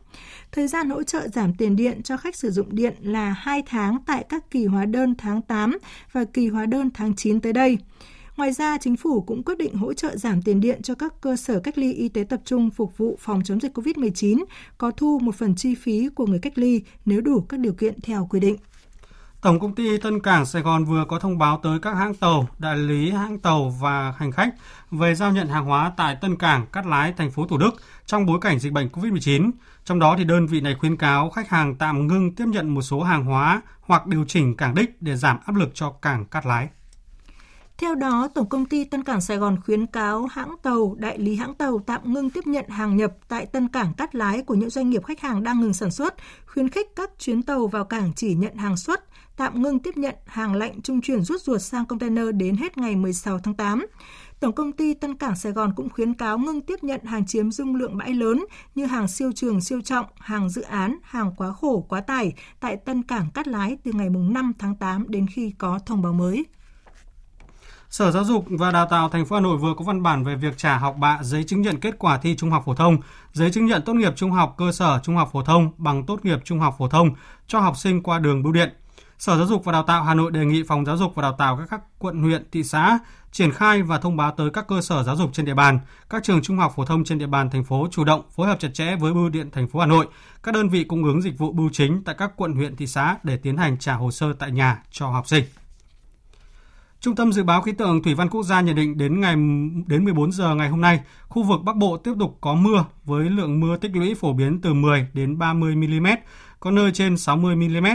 Thời gian hỗ trợ giảm tiền điện cho khách sử dụng điện là 2 tháng tại các kỳ hóa đơn tháng 8 và kỳ hóa đơn tháng 9 tới đây. Ngoài ra, chính phủ cũng quyết định hỗ trợ giảm tiền điện cho các cơ sở cách ly y tế tập trung phục vụ phòng chống dịch COVID-19, có thu một phần chi phí của người cách ly nếu đủ các điều kiện theo quy định. Tổng công ty Tân Cảng Sài Gòn vừa có thông báo tới các hãng tàu, đại lý hãng tàu và hành khách về giao nhận hàng hóa tại Tân Cảng, Cát Lái, thành phố Thủ Đức trong bối cảnh dịch bệnh COVID-19. Trong đó thì đơn vị này khuyến cáo khách hàng tạm ngưng tiếp nhận một số hàng hóa hoặc điều chỉnh cảng đích để giảm áp lực cho cảng Cát Lái. Theo đó, Tổng công ty Tân Cảng Sài Gòn khuyến cáo hãng tàu, đại lý hãng tàu tạm ngưng tiếp nhận hàng nhập tại Tân Cảng Cát Lái của những doanh nghiệp khách hàng đang ngừng sản xuất, khuyến khích các chuyến tàu vào cảng chỉ nhận hàng xuất, tạm ngưng tiếp nhận hàng lạnh trung chuyển rút ruột sang container đến hết ngày 16 tháng 8. Tổng công ty Tân Cảng Sài Gòn cũng khuyến cáo ngưng tiếp nhận hàng chiếm dung lượng bãi lớn như hàng siêu trường siêu trọng, hàng dự án, hàng quá khổ quá tải tại Tân Cảng Cát Lái từ ngày 5 tháng 8 đến khi có thông báo mới. Sở Giáo dục và Đào tạo thành phố Hà Nội vừa có văn bản về việc trả học bạ giấy chứng nhận kết quả thi trung học phổ thông, giấy chứng nhận tốt nghiệp trung học cơ sở trung học phổ thông bằng tốt nghiệp trung học phổ thông cho học sinh qua đường bưu điện. Sở Giáo dục và Đào tạo Hà Nội đề nghị Phòng Giáo dục và Đào tạo các, các quận huyện, thị xã triển khai và thông báo tới các cơ sở giáo dục trên địa bàn, các trường trung học phổ thông trên địa bàn thành phố chủ động phối hợp chặt chẽ với Bưu điện thành phố Hà Nội, các đơn vị cung ứng dịch vụ bưu chính tại các quận huyện, thị xã để tiến hành trả hồ sơ tại nhà cho học sinh. Trung tâm dự báo khí tượng thủy văn quốc gia nhận định đến ngày đến 14 giờ ngày hôm nay, khu vực Bắc Bộ tiếp tục có mưa với lượng mưa tích lũy phổ biến từ 10 đến 30 mm, có nơi trên 60 mm.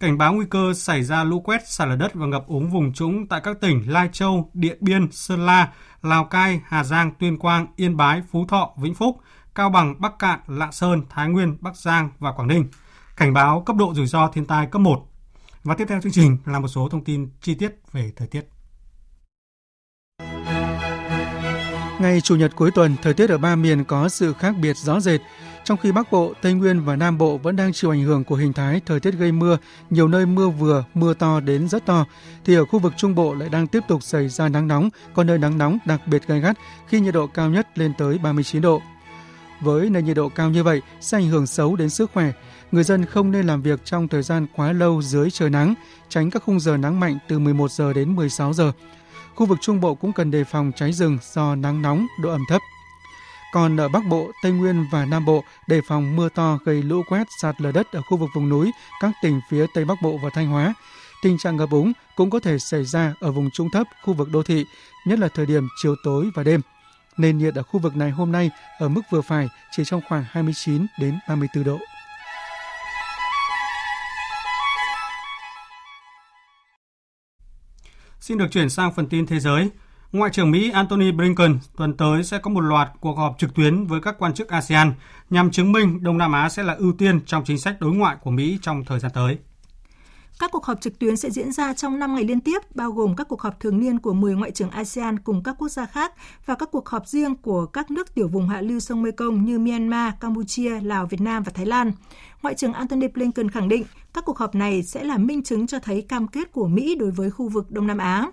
Cảnh báo nguy cơ xảy ra lũ quét, sạt lở đất và ngập úng vùng trũng tại các tỉnh Lai Châu, Điện Biên, Sơn La, Lào Cai, Hà Giang, Tuyên Quang, Yên Bái, Phú Thọ, Vĩnh Phúc, Cao Bằng, Bắc Cạn, Lạng Sơn, Thái Nguyên, Bắc Giang và Quảng Ninh. Cảnh báo cấp độ rủi ro thiên tai cấp 1 và tiếp theo chương trình là một số thông tin chi tiết về thời tiết. Ngày Chủ nhật cuối tuần, thời tiết ở ba miền có sự khác biệt rõ rệt. Trong khi Bắc Bộ, Tây Nguyên và Nam Bộ vẫn đang chịu ảnh hưởng của hình thái thời tiết gây mưa, nhiều nơi mưa vừa, mưa to đến rất to, thì ở khu vực Trung Bộ lại đang tiếp tục xảy ra nắng nóng, có nơi nắng nóng đặc biệt gay gắt khi nhiệt độ cao nhất lên tới 39 độ. Với nền nhiệt độ cao như vậy sẽ ảnh hưởng xấu đến sức khỏe, người dân không nên làm việc trong thời gian quá lâu dưới trời nắng, tránh các khung giờ nắng mạnh từ 11 giờ đến 16 giờ. Khu vực Trung Bộ cũng cần đề phòng cháy rừng do nắng nóng, độ ẩm thấp. Còn ở Bắc Bộ, Tây Nguyên và Nam Bộ đề phòng mưa to gây lũ quét sạt lở đất ở khu vực vùng núi, các tỉnh phía Tây Bắc Bộ và Thanh Hóa. Tình trạng ngập úng cũng có thể xảy ra ở vùng trung thấp, khu vực đô thị, nhất là thời điểm chiều tối và đêm. Nền nhiệt ở khu vực này hôm nay ở mức vừa phải, chỉ trong khoảng 29 đến 34 độ. Xin được chuyển sang phần tin thế giới. Ngoại trưởng Mỹ Antony Blinken tuần tới sẽ có một loạt cuộc họp trực tuyến với các quan chức ASEAN nhằm chứng minh Đông Nam Á sẽ là ưu tiên trong chính sách đối ngoại của Mỹ trong thời gian tới. Các cuộc họp trực tuyến sẽ diễn ra trong 5 ngày liên tiếp, bao gồm các cuộc họp thường niên của 10 ngoại trưởng ASEAN cùng các quốc gia khác và các cuộc họp riêng của các nước tiểu vùng hạ lưu sông Mekong như Myanmar, Campuchia, Lào, Việt Nam và Thái Lan. Ngoại trưởng Antony Blinken khẳng định các cuộc họp này sẽ là minh chứng cho thấy cam kết của Mỹ đối với khu vực Đông Nam Á.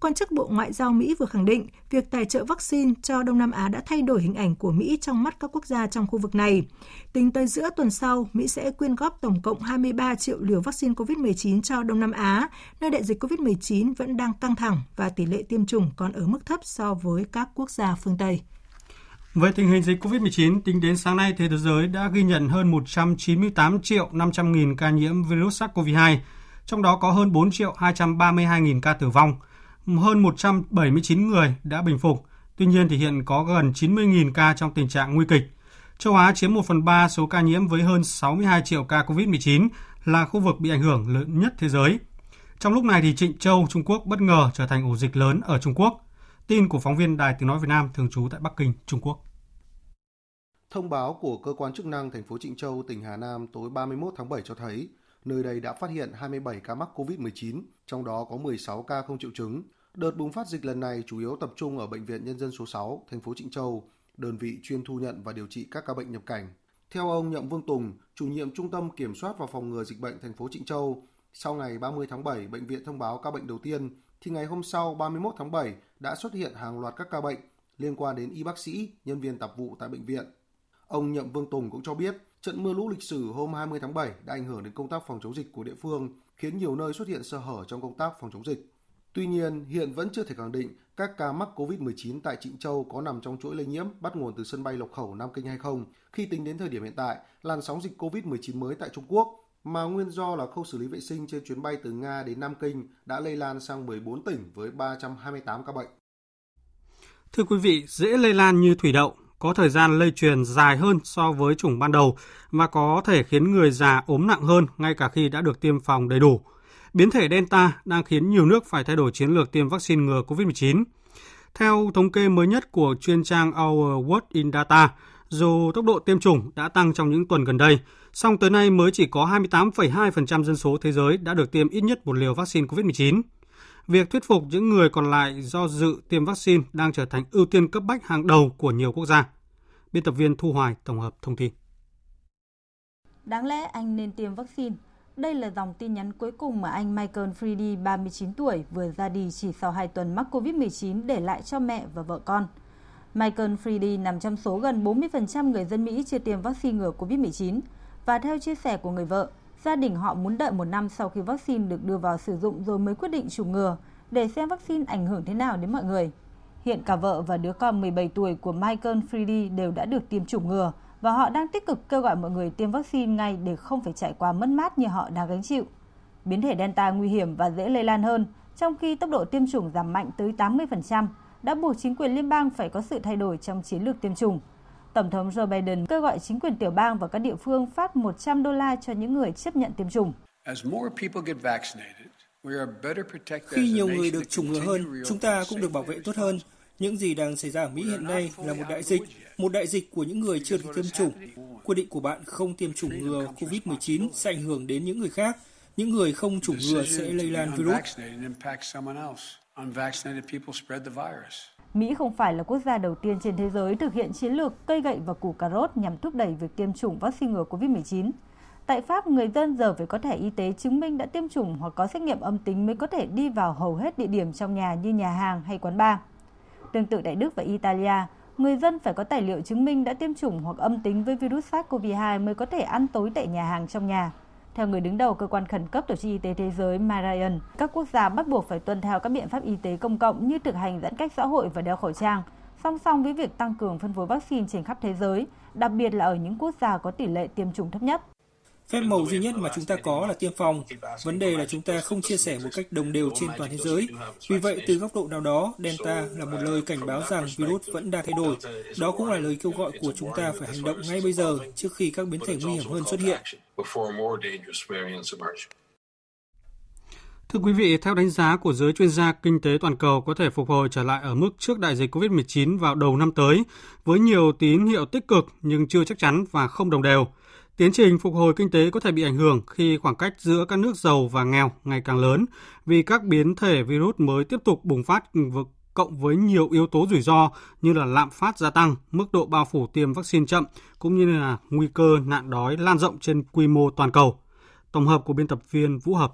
Quan chức Bộ Ngoại giao Mỹ vừa khẳng định việc tài trợ vaccine cho Đông Nam Á đã thay đổi hình ảnh của Mỹ trong mắt các quốc gia trong khu vực này. Tính tới giữa tuần sau, Mỹ sẽ quyên góp tổng cộng 23 triệu liều vaccine COVID-19 cho Đông Nam Á, nơi đại dịch COVID-19 vẫn đang căng thẳng và tỷ lệ tiêm chủng còn ở mức thấp so với các quốc gia phương Tây. Về tình hình dịch COVID-19, tính đến sáng nay, thế giới đã ghi nhận hơn 198 triệu 500 nghìn ca nhiễm virus SARS-CoV-2, trong đó có hơn 4 triệu 232 nghìn ca tử vong, hơn 179 người đã bình phục. Tuy nhiên thì hiện có gần 90.000 ca trong tình trạng nguy kịch. Châu Á chiếm 1 phần 3 số ca nhiễm với hơn 62 triệu ca COVID-19 là khu vực bị ảnh hưởng lớn nhất thế giới. Trong lúc này thì Trịnh Châu, Trung Quốc bất ngờ trở thành ổ dịch lớn ở Trung Quốc. Tin của phóng viên Đài Tiếng Nói Việt Nam thường trú tại Bắc Kinh, Trung Quốc. Thông báo của cơ quan chức năng thành phố Trịnh Châu, tỉnh Hà Nam tối 31 tháng 7 cho thấy nơi đây đã phát hiện 27 ca mắc COVID-19, trong đó có 16 ca không triệu chứng. Đợt bùng phát dịch lần này chủ yếu tập trung ở Bệnh viện Nhân dân số 6, thành phố Trịnh Châu, đơn vị chuyên thu nhận và điều trị các ca bệnh nhập cảnh. Theo ông Nhậm Vương Tùng, chủ nhiệm Trung tâm Kiểm soát và Phòng ngừa Dịch bệnh thành phố Trịnh Châu, sau ngày 30 tháng 7, bệnh viện thông báo ca bệnh đầu tiên, thì ngày hôm sau 31 tháng 7 đã xuất hiện hàng loạt các ca bệnh liên quan đến y bác sĩ, nhân viên tạp vụ tại bệnh viện. Ông Nhậm Vương Tùng cũng cho biết, trận mưa lũ lịch sử hôm 20 tháng 7 đã ảnh hưởng đến công tác phòng chống dịch của địa phương, khiến nhiều nơi xuất hiện sơ hở trong công tác phòng chống dịch. Tuy nhiên, hiện vẫn chưa thể khẳng định các ca mắc COVID-19 tại Trịnh Châu có nằm trong chuỗi lây nhiễm bắt nguồn từ sân bay Lộc Khẩu Nam Kinh hay không, khi tính đến thời điểm hiện tại, làn sóng dịch COVID-19 mới tại Trung Quốc mà nguyên do là khâu xử lý vệ sinh trên chuyến bay từ Nga đến Nam Kinh đã lây lan sang 14 tỉnh với 328 ca bệnh. Thưa quý vị, dễ lây lan như thủy đậu, có thời gian lây truyền dài hơn so với chủng ban đầu và có thể khiến người già ốm nặng hơn ngay cả khi đã được tiêm phòng đầy đủ. Biến thể Delta đang khiến nhiều nước phải thay đổi chiến lược tiêm vaccine ngừa COVID-19. Theo thống kê mới nhất của chuyên trang Our World in Data, dù tốc độ tiêm chủng đã tăng trong những tuần gần đây, song tới nay mới chỉ có 28,2% dân số thế giới đã được tiêm ít nhất một liều vaccine COVID-19. Việc thuyết phục những người còn lại do dự tiêm vaccine đang trở thành ưu tiên cấp bách hàng đầu của nhiều quốc gia. Biên tập viên Thu Hoài tổng hợp thông tin. Đáng lẽ anh nên tiêm vaccine. Đây là dòng tin nhắn cuối cùng mà anh Michael Freedy, 39 tuổi, vừa ra đi chỉ sau 2 tuần mắc COVID-19 để lại cho mẹ và vợ con. Michael Freedy nằm trong số gần 40% người dân Mỹ chưa tiêm vaccine ngừa COVID-19. Và theo chia sẻ của người vợ, gia đình họ muốn đợi một năm sau khi vaccine được đưa vào sử dụng rồi mới quyết định chủng ngừa để xem vaccine ảnh hưởng thế nào đến mọi người. Hiện cả vợ và đứa con 17 tuổi của Michael Freedy đều đã được tiêm chủng ngừa và họ đang tích cực kêu gọi mọi người tiêm vaccine ngay để không phải trải qua mất mát như họ đang gánh chịu. Biến thể Delta nguy hiểm và dễ lây lan hơn, trong khi tốc độ tiêm chủng giảm mạnh tới 80%, đã buộc chính quyền liên bang phải có sự thay đổi trong chiến lược tiêm chủng. Tổng thống Joe Biden kêu gọi chính quyền tiểu bang và các địa phương phát 100 đô la cho những người chấp nhận tiêm chủng. Khi nhiều người được chủng ngừa hơn, chúng ta cũng được bảo vệ tốt hơn. Những gì đang xảy ra ở Mỹ hiện nay là một đại dịch, một đại dịch của những người chưa được tiêm chủng. Quyết định của bạn không tiêm chủng ngừa COVID-19 sẽ ảnh hưởng đến những người khác. Những người không chủng ngừa sẽ lây lan virus. Mỹ không phải là quốc gia đầu tiên trên thế giới thực hiện chiến lược cây gậy và củ cà rốt nhằm thúc đẩy việc tiêm chủng vaccine ngừa COVID-19. Tại Pháp, người dân giờ phải có thẻ y tế chứng minh đã tiêm chủng hoặc có xét nghiệm âm tính mới có thể đi vào hầu hết địa điểm trong nhà như nhà hàng hay quán bar. Tương tự tại Đức và Italia, người dân phải có tài liệu chứng minh đã tiêm chủng hoặc âm tính với virus SARS-CoV-2 mới có thể ăn tối tại nhà hàng trong nhà. Theo người đứng đầu cơ quan khẩn cấp Tổ chức Y tế Thế giới Marian, các quốc gia bắt buộc phải tuân theo các biện pháp y tế công cộng như thực hành giãn cách xã hội và đeo khẩu trang, song song với việc tăng cường phân phối vaccine trên khắp thế giới, đặc biệt là ở những quốc gia có tỷ lệ tiêm chủng thấp nhất. Phép màu duy nhất mà chúng ta có là tiêm phòng. Vấn đề là chúng ta không chia sẻ một cách đồng đều trên toàn thế giới. Vì vậy, từ góc độ nào đó, Delta là một lời cảnh báo rằng virus vẫn đang thay đổi. Đó cũng là lời kêu gọi của chúng ta phải hành động ngay bây giờ trước khi các biến thể nguy hiểm hơn xuất hiện. Thưa quý vị, theo đánh giá của giới chuyên gia, kinh tế toàn cầu có thể phục hồi trở lại ở mức trước đại dịch COVID-19 vào đầu năm tới, với nhiều tín hiệu tích cực nhưng chưa chắc chắn và không đồng đều. Tiến trình phục hồi kinh tế có thể bị ảnh hưởng khi khoảng cách giữa các nước giàu và nghèo ngày càng lớn vì các biến thể virus mới tiếp tục bùng phát cộng với nhiều yếu tố rủi ro như là lạm phát gia tăng, mức độ bao phủ tiêm vaccine chậm cũng như là nguy cơ nạn đói lan rộng trên quy mô toàn cầu. Tổng hợp của biên tập viên Vũ Hợp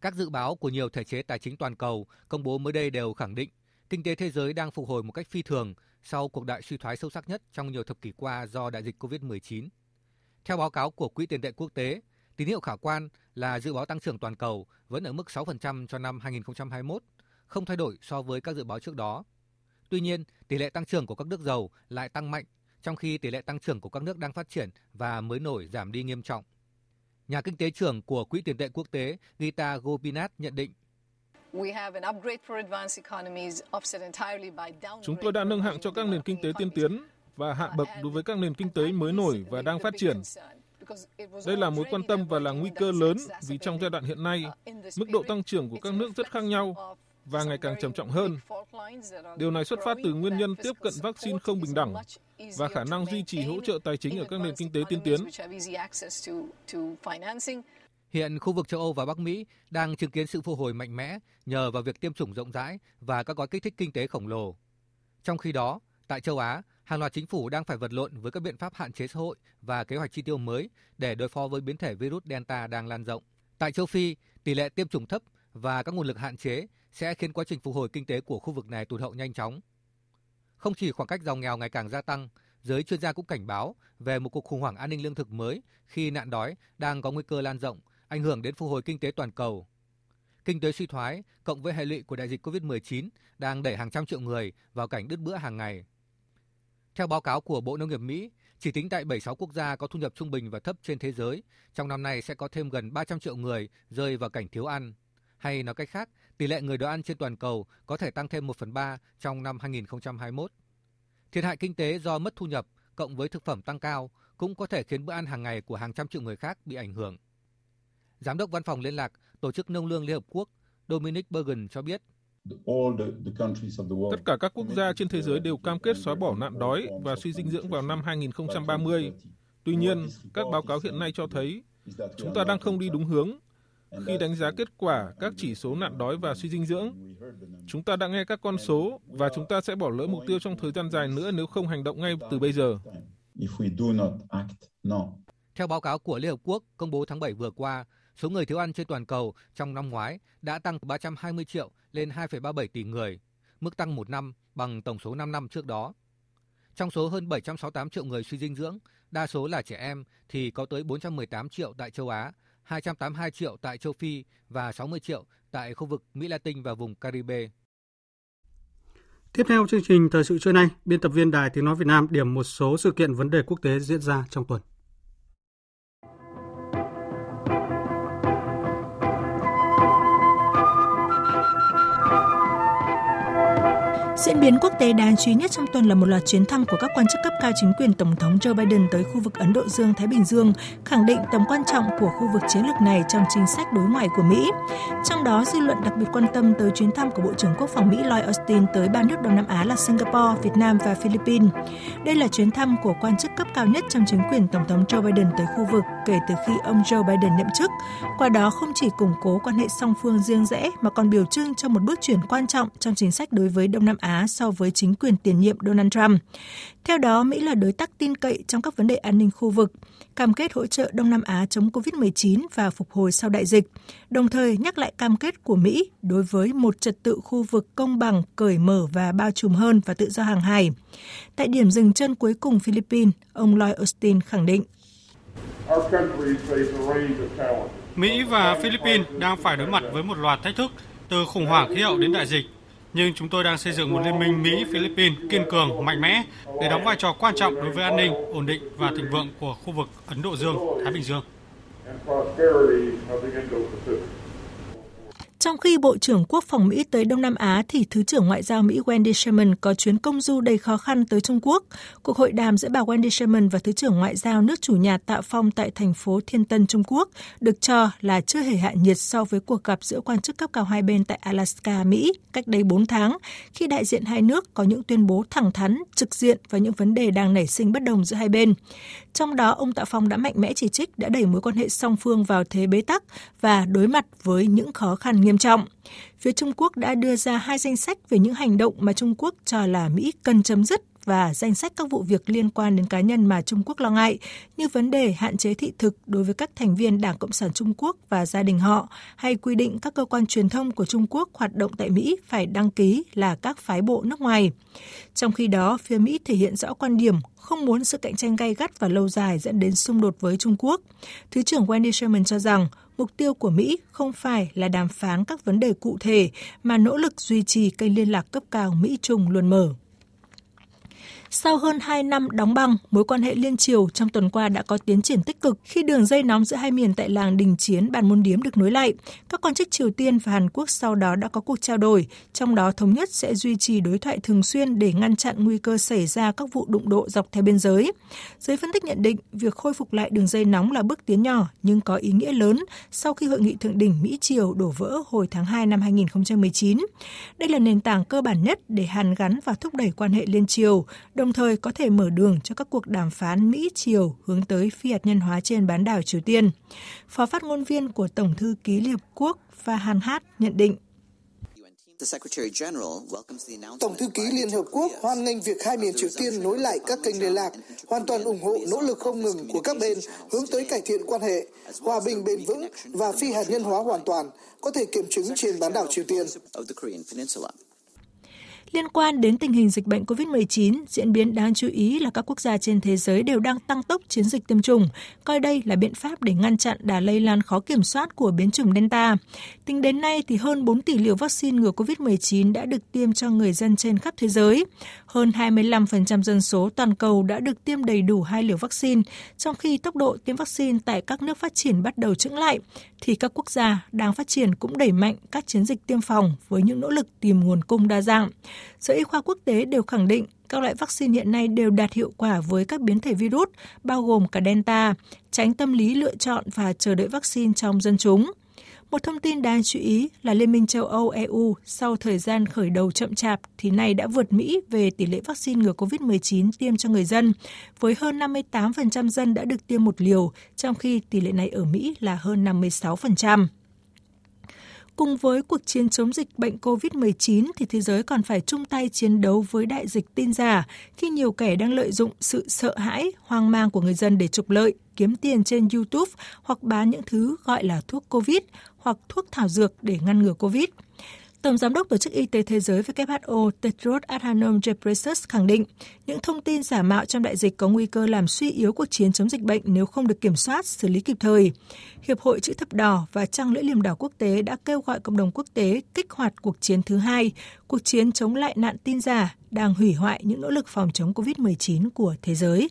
Các dự báo của nhiều thể chế tài chính toàn cầu công bố mới đây đều khẳng định kinh tế thế giới đang phục hồi một cách phi thường sau cuộc đại suy thoái sâu sắc nhất trong nhiều thập kỷ qua do đại dịch COVID-19. Theo báo cáo của Quỹ tiền tệ quốc tế, tín hiệu khả quan là dự báo tăng trưởng toàn cầu vẫn ở mức 6% cho năm 2021, không thay đổi so với các dự báo trước đó. Tuy nhiên, tỷ lệ tăng trưởng của các nước giàu lại tăng mạnh, trong khi tỷ lệ tăng trưởng của các nước đang phát triển và mới nổi giảm đi nghiêm trọng. Nhà kinh tế trưởng của Quỹ tiền tệ quốc tế Gita Gopinath nhận định Chúng tôi đã nâng hạng cho các nền kinh tế tiên tiến và hạ bậc đối với các nền kinh tế mới nổi và đang phát triển. Đây là mối quan tâm và là nguy cơ lớn vì trong giai đoạn hiện nay, mức độ tăng trưởng của các nước rất khác nhau và ngày càng trầm trọng hơn. Điều này xuất phát từ nguyên nhân tiếp cận vaccine không bình đẳng và khả năng duy trì hỗ trợ tài chính ở các nền kinh tế tiên tiến. Hiện khu vực châu Âu và Bắc Mỹ đang chứng kiến sự phục hồi mạnh mẽ nhờ vào việc tiêm chủng rộng rãi và các gói kích thích kinh tế khổng lồ. Trong khi đó, tại châu Á, hàng loạt chính phủ đang phải vật lộn với các biện pháp hạn chế xã hội và kế hoạch chi tiêu mới để đối phó với biến thể virus Delta đang lan rộng. Tại châu Phi, tỷ lệ tiêm chủng thấp và các nguồn lực hạn chế sẽ khiến quá trình phục hồi kinh tế của khu vực này tụt hậu nhanh chóng. Không chỉ khoảng cách giàu nghèo ngày càng gia tăng, giới chuyên gia cũng cảnh báo về một cuộc khủng hoảng an ninh lương thực mới khi nạn đói đang có nguy cơ lan rộng, ảnh hưởng đến phục hồi kinh tế toàn cầu. Kinh tế suy thoái cộng với hệ lụy của đại dịch COVID-19 đang đẩy hàng trăm triệu người vào cảnh đứt bữa hàng ngày. Theo báo cáo của Bộ Nông nghiệp Mỹ, chỉ tính tại 76 quốc gia có thu nhập trung bình và thấp trên thế giới, trong năm nay sẽ có thêm gần 300 triệu người rơi vào cảnh thiếu ăn. Hay nói cách khác, tỷ lệ người đói ăn trên toàn cầu có thể tăng thêm 1 phần 3 trong năm 2021. Thiệt hại kinh tế do mất thu nhập cộng với thực phẩm tăng cao cũng có thể khiến bữa ăn hàng ngày của hàng trăm triệu người khác bị ảnh hưởng. Giám đốc Văn phòng Liên lạc Tổ chức Nông lương Liên Hợp Quốc Dominic Bergen cho biết, Tất cả các quốc gia trên thế giới đều cam kết xóa bỏ nạn đói và suy dinh dưỡng vào năm 2030. Tuy nhiên, các báo cáo hiện nay cho thấy chúng ta đang không đi đúng hướng khi đánh giá kết quả các chỉ số nạn đói và suy dinh dưỡng. Chúng ta đã nghe các con số và chúng ta sẽ bỏ lỡ mục tiêu trong thời gian dài nữa nếu không hành động ngay từ bây giờ. Theo báo cáo của Liên Hợp Quốc công bố tháng 7 vừa qua, số người thiếu ăn trên toàn cầu trong năm ngoái đã tăng từ 320 triệu lên 2,37 tỷ người, mức tăng một năm bằng tổng số 5 năm trước đó. Trong số hơn 768 triệu người suy dinh dưỡng, đa số là trẻ em thì có tới 418 triệu tại châu Á, 282 triệu tại châu Phi và 60 triệu tại khu vực Mỹ Latin và vùng Caribe. Tiếp theo chương trình thời sự trưa nay, biên tập viên Đài Tiếng Nói Việt Nam điểm một số sự kiện vấn đề quốc tế diễn ra trong tuần. Diễn biến quốc tế đáng chú ý nhất trong tuần là một loạt chuyến thăm của các quan chức cấp cao chính quyền Tổng thống Joe Biden tới khu vực Ấn Độ Dương-Thái Bình Dương, khẳng định tầm quan trọng của khu vực chiến lược này trong chính sách đối ngoại của Mỹ. Trong đó, dư luận đặc biệt quan tâm tới chuyến thăm của Bộ trưởng Quốc phòng Mỹ Lloyd Austin tới ba nước Đông Nam Á là Singapore, Việt Nam và Philippines. Đây là chuyến thăm của quan chức cấp cao nhất trong chính quyền Tổng thống Joe Biden tới khu vực kể từ khi ông Joe Biden nhậm chức. Qua đó không chỉ củng cố quan hệ song phương riêng rẽ mà còn biểu trưng cho một bước chuyển quan trọng trong chính sách đối với Đông Nam Á so với chính quyền tiền nhiệm Donald Trump. Theo đó, Mỹ là đối tác tin cậy trong các vấn đề an ninh khu vực, cam kết hỗ trợ Đông Nam Á chống COVID-19 và phục hồi sau đại dịch, đồng thời nhắc lại cam kết của Mỹ đối với một trật tự khu vực công bằng, cởi mở và bao trùm hơn và tự do hàng hải. Tại điểm dừng chân cuối cùng Philippines, ông Lloyd Austin khẳng định. Mỹ và Philippines đang phải đối mặt với một loạt thách thức từ khủng hoảng khí hậu đến đại dịch. Nhưng chúng tôi đang xây dựng một liên minh Mỹ-Philippines kiên cường, mạnh mẽ để đóng vai trò quan trọng đối với an ninh, ổn định và thịnh vượng của khu vực Ấn Độ Dương-Thái Bình Dương. Trong khi Bộ trưởng Quốc phòng Mỹ tới Đông Nam Á thì Thứ trưởng Ngoại giao Mỹ Wendy Sherman có chuyến công du đầy khó khăn tới Trung Quốc. Cuộc hội đàm giữa bà Wendy Sherman và Thứ trưởng Ngoại giao nước chủ nhà Tạ Phong tại thành phố Thiên Tân, Trung Quốc được cho là chưa hề hạ nhiệt so với cuộc gặp giữa quan chức cấp cao hai bên tại Alaska, Mỹ cách đây 4 tháng, khi đại diện hai nước có những tuyên bố thẳng thắn, trực diện và những vấn đề đang nảy sinh bất đồng giữa hai bên. Trong đó, ông Tạ Phong đã mạnh mẽ chỉ trích đã đẩy mối quan hệ song phương vào thế bế tắc và đối mặt với những khó khăn nghiêm trọng. Phía Trung Quốc đã đưa ra hai danh sách về những hành động mà Trung Quốc cho là Mỹ cần chấm dứt và danh sách các vụ việc liên quan đến cá nhân mà Trung Quốc lo ngại, như vấn đề hạn chế thị thực đối với các thành viên Đảng Cộng sản Trung Quốc và gia đình họ, hay quy định các cơ quan truyền thông của Trung Quốc hoạt động tại Mỹ phải đăng ký là các phái bộ nước ngoài. Trong khi đó, phía Mỹ thể hiện rõ quan điểm không muốn sự cạnh tranh gay gắt và lâu dài dẫn đến xung đột với Trung Quốc. Thứ trưởng Wendy Sherman cho rằng mục tiêu của Mỹ không phải là đàm phán các vấn đề cụ thể mà nỗ lực duy trì kênh liên lạc cấp cao Mỹ-Trung luôn mở. Sau hơn 2 năm đóng băng, mối quan hệ liên triều trong tuần qua đã có tiến triển tích cực khi đường dây nóng giữa hai miền tại làng Đình Chiến, Bàn Môn Điếm được nối lại. Các quan chức Triều Tiên và Hàn Quốc sau đó đã có cuộc trao đổi, trong đó thống nhất sẽ duy trì đối thoại thường xuyên để ngăn chặn nguy cơ xảy ra các vụ đụng độ dọc theo biên giới. Giới phân tích nhận định, việc khôi phục lại đường dây nóng là bước tiến nhỏ nhưng có ý nghĩa lớn sau khi hội nghị thượng đỉnh Mỹ-Triều đổ vỡ hồi tháng 2 năm 2019. Đây là nền tảng cơ bản nhất để hàn gắn và thúc đẩy quan hệ liên triều, đồng thời có thể mở đường cho các cuộc đàm phán Mỹ-Triều hướng tới phi hạt nhân hóa trên bán đảo Triều Tiên. Phó phát ngôn viên của Tổng thư ký Liên Hợp Quốc Fahan Hát nhận định. Tổng thư ký Liên Hợp Quốc hoan nghênh việc hai miền Triều Tiên nối lại các kênh liên lạc, hoàn toàn ủng hộ nỗ lực không ngừng của các bên hướng tới cải thiện quan hệ, hòa bình bền vững và phi hạt nhân hóa hoàn toàn, có thể kiểm chứng trên bán đảo Triều Tiên. Liên quan đến tình hình dịch bệnh COVID-19, diễn biến đáng chú ý là các quốc gia trên thế giới đều đang tăng tốc chiến dịch tiêm chủng, coi đây là biện pháp để ngăn chặn đà lây lan khó kiểm soát của biến chủng Delta. Tính đến nay thì hơn 4 tỷ liều vaccine ngừa COVID-19 đã được tiêm cho người dân trên khắp thế giới. Hơn 25% dân số toàn cầu đã được tiêm đầy đủ hai liều vaccine, trong khi tốc độ tiêm vaccine tại các nước phát triển bắt đầu chững lại, thì các quốc gia đang phát triển cũng đẩy mạnh các chiến dịch tiêm phòng với những nỗ lực tìm nguồn cung đa dạng. Sở Y khoa quốc tế đều khẳng định các loại vaccine hiện nay đều đạt hiệu quả với các biến thể virus, bao gồm cả Delta, tránh tâm lý lựa chọn và chờ đợi vaccine trong dân chúng. Một thông tin đáng chú ý là Liên minh châu Âu EU sau thời gian khởi đầu chậm chạp thì nay đã vượt Mỹ về tỷ lệ vaccine ngừa COVID-19 tiêm cho người dân, với hơn 58% dân đã được tiêm một liều, trong khi tỷ lệ này ở Mỹ là hơn 56%. Cùng với cuộc chiến chống dịch bệnh COVID-19 thì thế giới còn phải chung tay chiến đấu với đại dịch tin giả khi nhiều kẻ đang lợi dụng sự sợ hãi, hoang mang của người dân để trục lợi, kiếm tiền trên YouTube hoặc bán những thứ gọi là thuốc COVID hoặc thuốc thảo dược để ngăn ngừa COVID. Tổng Giám đốc Tổ chức Y tế Thế giới WHO Tedros Adhanom Ghebreyesus khẳng định những thông tin giả mạo trong đại dịch có nguy cơ làm suy yếu cuộc chiến chống dịch bệnh nếu không được kiểm soát, xử lý kịp thời. Hiệp hội Chữ thập đỏ và Trăng lưỡi liềm đỏ quốc tế đã kêu gọi cộng đồng quốc tế kích hoạt cuộc chiến thứ hai, cuộc chiến chống lại nạn tin giả đang hủy hoại những nỗ lực phòng chống COVID-19 của thế giới.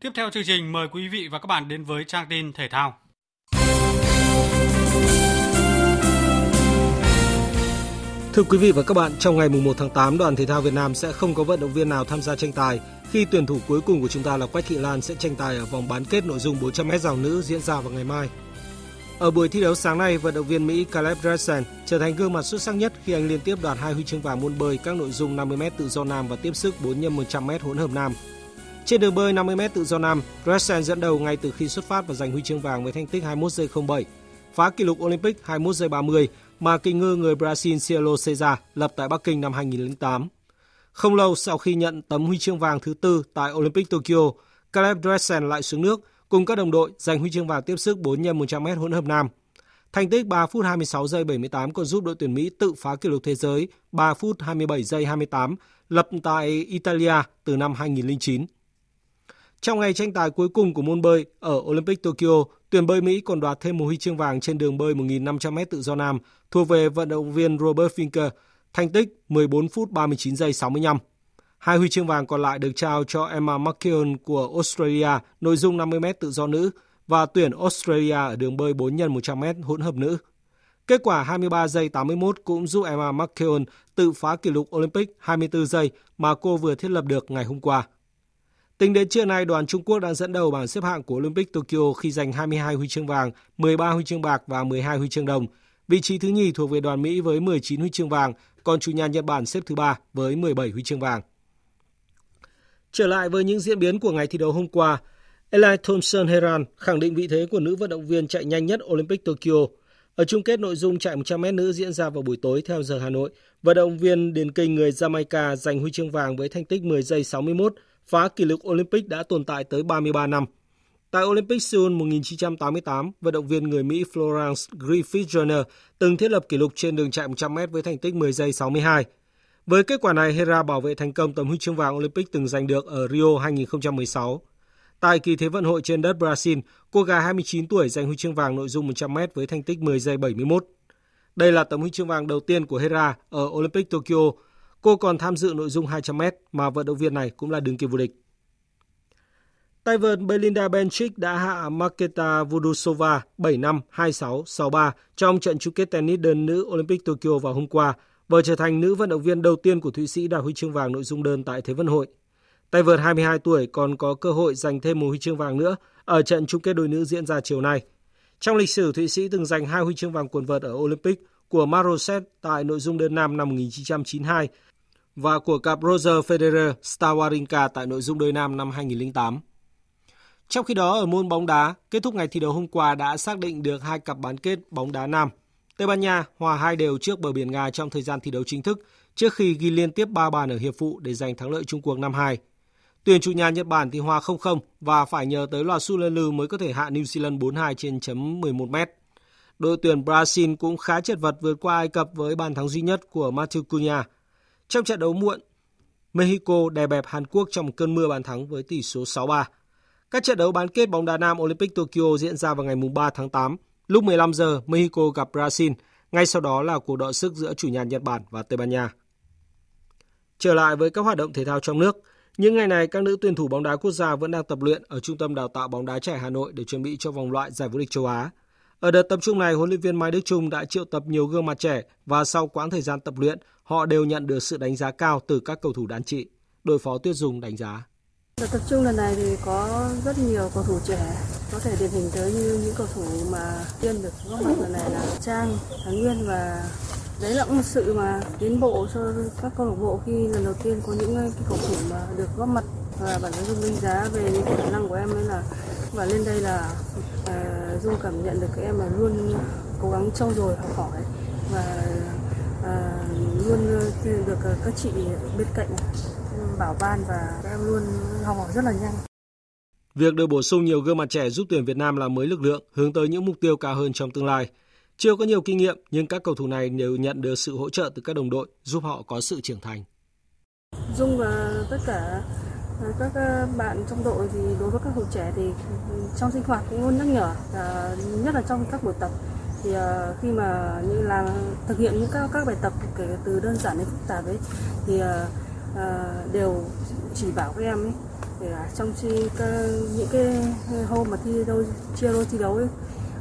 Tiếp theo chương trình mời quý vị và các bạn đến với trang tin thể thao. Thưa quý vị và các bạn, trong ngày 1 tháng 8, đoàn thể thao Việt Nam sẽ không có vận động viên nào tham gia tranh tài khi tuyển thủ cuối cùng của chúng ta là Quách Thị Lan sẽ tranh tài ở vòng bán kết nội dung 400m rào nữ diễn ra vào ngày mai. Ở buổi thi đấu sáng nay, vận động viên Mỹ Caleb Dressen trở thành gương mặt xuất sắc nhất khi anh liên tiếp đoạt hai huy chương vàng môn bơi các nội dung 50m tự do nam và tiếp sức 4 x 100m hỗn hợp nam. Trên đường bơi 50m tự do nam, Dresen dẫn đầu ngay từ khi xuất phát và giành huy chương vàng với thành tích 21 giây 07, phá kỷ lục Olympic 21 giây 30 mà kỳ ngư người Brazil Cielo Cesar lập tại Bắc Kinh năm 2008. Không lâu sau khi nhận tấm huy chương vàng thứ tư tại Olympic Tokyo, Caleb Dressen lại xuống nước cùng các đồng đội giành huy chương vàng tiếp sức 4 x 100m hỗn hợp nam. Thành tích 3 phút 26 giây 78 còn giúp đội tuyển Mỹ tự phá kỷ lục thế giới 3 phút 27 giây 28 lập tại Italia từ năm 2009. Trong ngày tranh tài cuối cùng của môn bơi ở Olympic Tokyo, tuyển bơi Mỹ còn đoạt thêm một huy chương vàng trên đường bơi 1.500m tự do nam thuộc về vận động viên Robert Finker, thành tích 14 phút 39 giây 65. Hai huy chương vàng còn lại được trao cho Emma McKeown của Australia, nội dung 50m tự do nữ và tuyển Australia ở đường bơi 4 x 100m hỗn hợp nữ. Kết quả 23 giây 81 cũng giúp Emma McKeown tự phá kỷ lục Olympic 24 giây mà cô vừa thiết lập được ngày hôm qua. Tính đến trưa nay, đoàn Trung Quốc đang dẫn đầu bảng xếp hạng của Olympic Tokyo khi giành 22 huy chương vàng, 13 huy chương bạc và 12 huy chương đồng. Vị trí thứ nhì thuộc về đoàn Mỹ với 19 huy chương vàng, còn chủ nhà Nhật Bản xếp thứ ba với 17 huy chương vàng. Trở lại với những diễn biến của ngày thi đấu hôm qua, Eli Thompson Heran khẳng định vị thế của nữ vận động viên chạy nhanh nhất Olympic Tokyo. Ở chung kết nội dung chạy 100m nữ diễn ra vào buổi tối theo giờ Hà Nội, vận động viên điền kinh người Jamaica giành huy chương vàng với thành tích 10 giây 61, phá kỷ lục Olympic đã tồn tại tới 33 năm. Tại Olympic Seoul 1988, vận động viên người Mỹ Florence Griffith Joyner từng thiết lập kỷ lục trên đường chạy 100m với thành tích 10 giây 62. Với kết quả này, Hera bảo vệ thành công tấm huy chương vàng Olympic từng giành được ở Rio 2016. Tại kỳ Thế vận hội trên đất Brazil, cô gái 29 tuổi giành huy chương vàng nội dung 100m với thành tích 10 giây 71. Đây là tấm huy chương vàng đầu tiên của Hera ở Olympic Tokyo. Cô còn tham dự nội dung 200m mà vận động viên này cũng là đương kim vô địch. Tay vợt Belinda Bencic đã hạ Marketa Vudusova 7-5, 2-6, 6-3 trong trận chung kết tennis đơn nữ Olympic Tokyo vào hôm qua và trở thành nữ vận động viên đầu tiên của Thụy Sĩ đạt huy chương vàng nội dung đơn tại Thế vận hội. Tay vợt 22 tuổi còn có cơ hội giành thêm một huy chương vàng nữa ở trận chung kết đôi nữ diễn ra chiều nay. Trong lịch sử, Thụy Sĩ từng giành hai huy chương vàng quần vợt ở Olympic của Maroset tại nội dung đơn nam năm 1992 và của cặp Roger Federer Stawarinka tại nội dung đôi nam năm 2008. Trong khi đó, ở môn bóng đá, kết thúc ngày thi đấu hôm qua đã xác định được hai cặp bán kết bóng đá nam. Tây Ban Nha hòa hai đều trước bờ biển Nga trong thời gian thi đấu chính thức trước khi ghi liên tiếp 3 bàn ở hiệp phụ để giành thắng lợi chung cuộc năm 2. Tuyển chủ nhà Nhật Bản thì hòa 0-0 và phải nhờ tới loạt sút lên lư mới có thể hạ New Zealand 4-2 trên chấm 11 mét. Đội tuyển Brazil cũng khá chật vật vượt qua Ai Cập với bàn thắng duy nhất của Matthew Cunha. Trong trận đấu muộn, Mexico đè bẹp Hàn Quốc trong cơn mưa bàn thắng với tỷ số 6-3. Các trận đấu bán kết bóng đá nam Olympic Tokyo diễn ra vào ngày 3 tháng 8. Lúc 15 giờ, Mexico gặp Brazil. Ngay sau đó là cuộc đọ sức giữa chủ nhà Nhật Bản và Tây Ban Nha. Trở lại với các hoạt động thể thao trong nước, những ngày này các nữ tuyển thủ bóng đá quốc gia vẫn đang tập luyện ở Trung tâm Đào tạo bóng đá trẻ Hà Nội để chuẩn bị cho vòng loại giải vô địch châu Á. Ở đợt tập trung này, huấn luyện viên Mai Đức Trung đã triệu tập nhiều gương mặt trẻ và sau quãng thời gian tập luyện, họ đều nhận được sự đánh giá cao từ các cầu thủ đàn trị. Đội phó Tuyết Dung đánh giá. Đợt tập trung lần này thì có rất nhiều cầu thủ trẻ, có thể điển hình tới như những cầu thủ mà tiên được góp mặt lần này là Trang, Thái Nguyên và đấy là cũng một sự mà tiến bộ cho các câu lạc bộ khi lần đầu tiên có những cái cầu thủ mà được góp mặt và bản thân dung đánh giá về những khả năng của em ấy là và lên đây là uh, dung cảm nhận được các em là luôn cố gắng trau dồi học hỏi và uh, luôn được các chị bên cạnh bảo ban và các em luôn học hỏi rất là nhanh. Việc được bổ sung nhiều gương mặt trẻ giúp tuyển Việt Nam làm mới lực lượng, hướng tới những mục tiêu cao hơn trong tương lai. Chưa có nhiều kinh nghiệm, nhưng các cầu thủ này đều nhận được sự hỗ trợ từ các đồng đội, giúp họ có sự trưởng thành. Dung và tất cả à, các à, bạn trong đội thì đối với các cầu trẻ thì trong sinh hoạt cũng luôn nhắc nhở, à, nhất là trong các buổi tập thì khi mà như là thực hiện những các các bài tập kể từ đơn giản đến phức tạp ấy thì đều chỉ bảo các em ấy để trong khi những cái hôm mà thi đấu chia đôi thi đấu ấy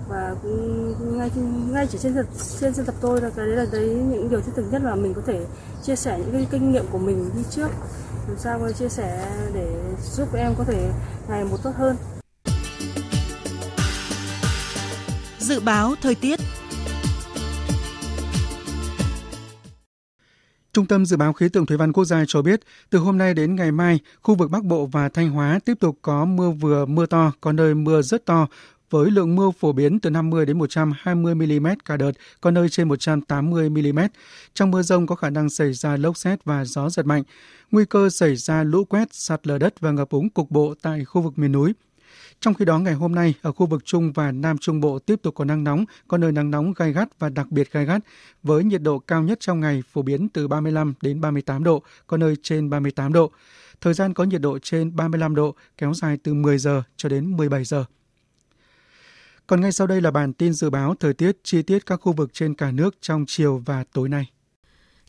và cũng ngay ngay chỉ trên trên sân tập tôi là cái đấy là đấy những điều thiết thực nhất là mình có thể chia sẻ những cái kinh nghiệm của mình đi trước. Làm sao mà chia sẻ để giúp em có thể ngày một tốt hơn. Dự báo thời tiết. Trung tâm Dự báo Khí tượng Thủy văn Quốc gia cho biết, từ hôm nay đến ngày mai, khu vực Bắc Bộ và Thanh Hóa tiếp tục có mưa vừa, mưa to, có nơi mưa rất to, với lượng mưa phổ biến từ 50 đến 120 mm cả đợt, có nơi trên 180 mm. Trong mưa rông có khả năng xảy ra lốc xét và gió giật mạnh, nguy cơ xảy ra lũ quét, sạt lở đất và ngập úng cục bộ tại khu vực miền núi. Trong khi đó, ngày hôm nay, ở khu vực Trung và Nam Trung Bộ tiếp tục có nắng nóng, có nơi nắng nóng gai gắt và đặc biệt gai gắt, với nhiệt độ cao nhất trong ngày phổ biến từ 35 đến 38 độ, có nơi trên 38 độ. Thời gian có nhiệt độ trên 35 độ, kéo dài từ 10 giờ cho đến 17 giờ. Còn ngay sau đây là bản tin dự báo thời tiết chi tiết các khu vực trên cả nước trong chiều và tối nay.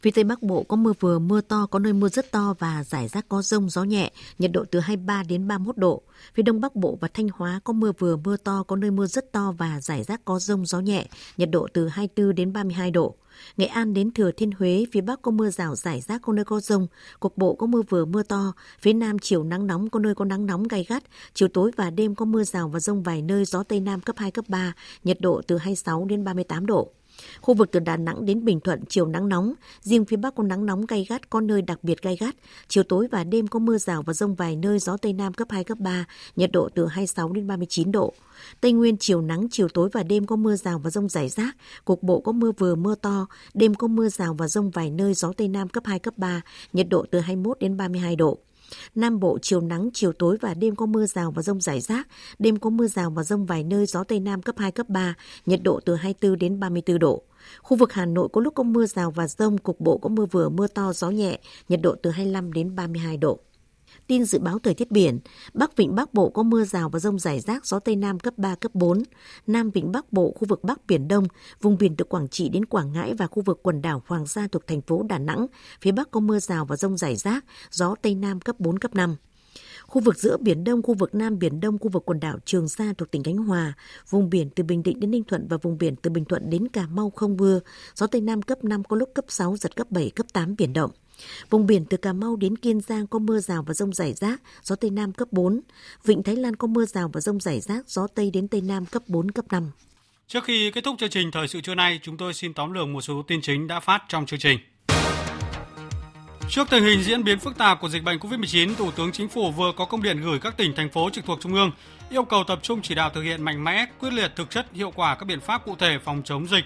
Phía Tây Bắc Bộ có mưa vừa, mưa to, có nơi mưa rất to và rải rác có rông, gió nhẹ, nhiệt độ từ 23 đến 31 độ. Phía Đông Bắc Bộ và Thanh Hóa có mưa vừa, mưa to, có nơi mưa rất to và rải rác có rông, gió nhẹ, nhiệt độ từ 24 đến 32 độ. Nghệ An đến Thừa Thiên Huế, phía Bắc có mưa rào rải rác có nơi có rông, cục bộ có mưa vừa mưa to, phía Nam chiều nắng nóng có nơi có nắng nóng gay gắt, chiều tối và đêm có mưa rào và rông vài nơi gió Tây Nam cấp 2, cấp 3, nhiệt độ từ 26 đến 38 độ. Khu vực từ Đà Nẵng đến Bình Thuận chiều nắng nóng, riêng phía Bắc có nắng nóng gay gắt, có nơi đặc biệt gay gắt. Chiều tối và đêm có mưa rào và rông vài nơi, gió Tây Nam cấp 2, cấp 3, nhiệt độ từ 26 đến 39 độ. Tây Nguyên chiều nắng, chiều tối và đêm có mưa rào và rông rải rác, cục bộ có mưa vừa mưa to, đêm có mưa rào và rông vài nơi, gió Tây Nam cấp 2, cấp 3, nhiệt độ từ 21 đến 32 độ. Nam Bộ chiều nắng, chiều tối và đêm có mưa rào và rông rải rác, đêm có mưa rào và rông vài nơi, gió Tây Nam cấp 2, cấp 3, nhiệt độ từ 24 đến 34 độ. Khu vực Hà Nội có lúc có mưa rào và rông, cục bộ có mưa vừa mưa to, gió nhẹ, nhiệt độ từ 25 đến 32 độ. Tin dự báo thời tiết biển, Bắc Vịnh Bắc Bộ có mưa rào và rông rải rác, gió Tây Nam cấp 3, cấp 4. Nam Vịnh Bắc Bộ, khu vực Bắc Biển Đông, vùng biển từ Quảng Trị đến Quảng Ngãi và khu vực quần đảo Hoàng Sa thuộc thành phố Đà Nẵng. Phía Bắc có mưa rào và rông rải rác, gió Tây Nam cấp 4, cấp 5. Khu vực giữa Biển Đông, khu vực Nam Biển Đông, khu vực quần đảo Trường Sa thuộc tỉnh Khánh Hòa, vùng biển từ Bình Định đến Ninh Thuận và vùng biển từ Bình Thuận đến Cà Mau không mưa, gió Tây Nam cấp 5 có lúc cấp 6, giật cấp 7, cấp 8 biển động. Vùng biển từ Cà Mau đến Kiên Giang có mưa rào và rông rải rác, gió Tây Nam cấp 4. Vịnh Thái Lan có mưa rào và rông rải rác, gió Tây đến Tây Nam cấp 4, cấp 5. Trước khi kết thúc chương trình Thời sự trưa nay, chúng tôi xin tóm lược một số tin chính đã phát trong chương trình. Trước tình hình diễn biến phức tạp của dịch bệnh COVID-19, Thủ tướng Chính phủ vừa có công điện gửi các tỉnh, thành phố trực thuộc Trung ương, yêu cầu tập trung chỉ đạo thực hiện mạnh mẽ, quyết liệt, thực chất, hiệu quả các biện pháp cụ thể phòng chống dịch.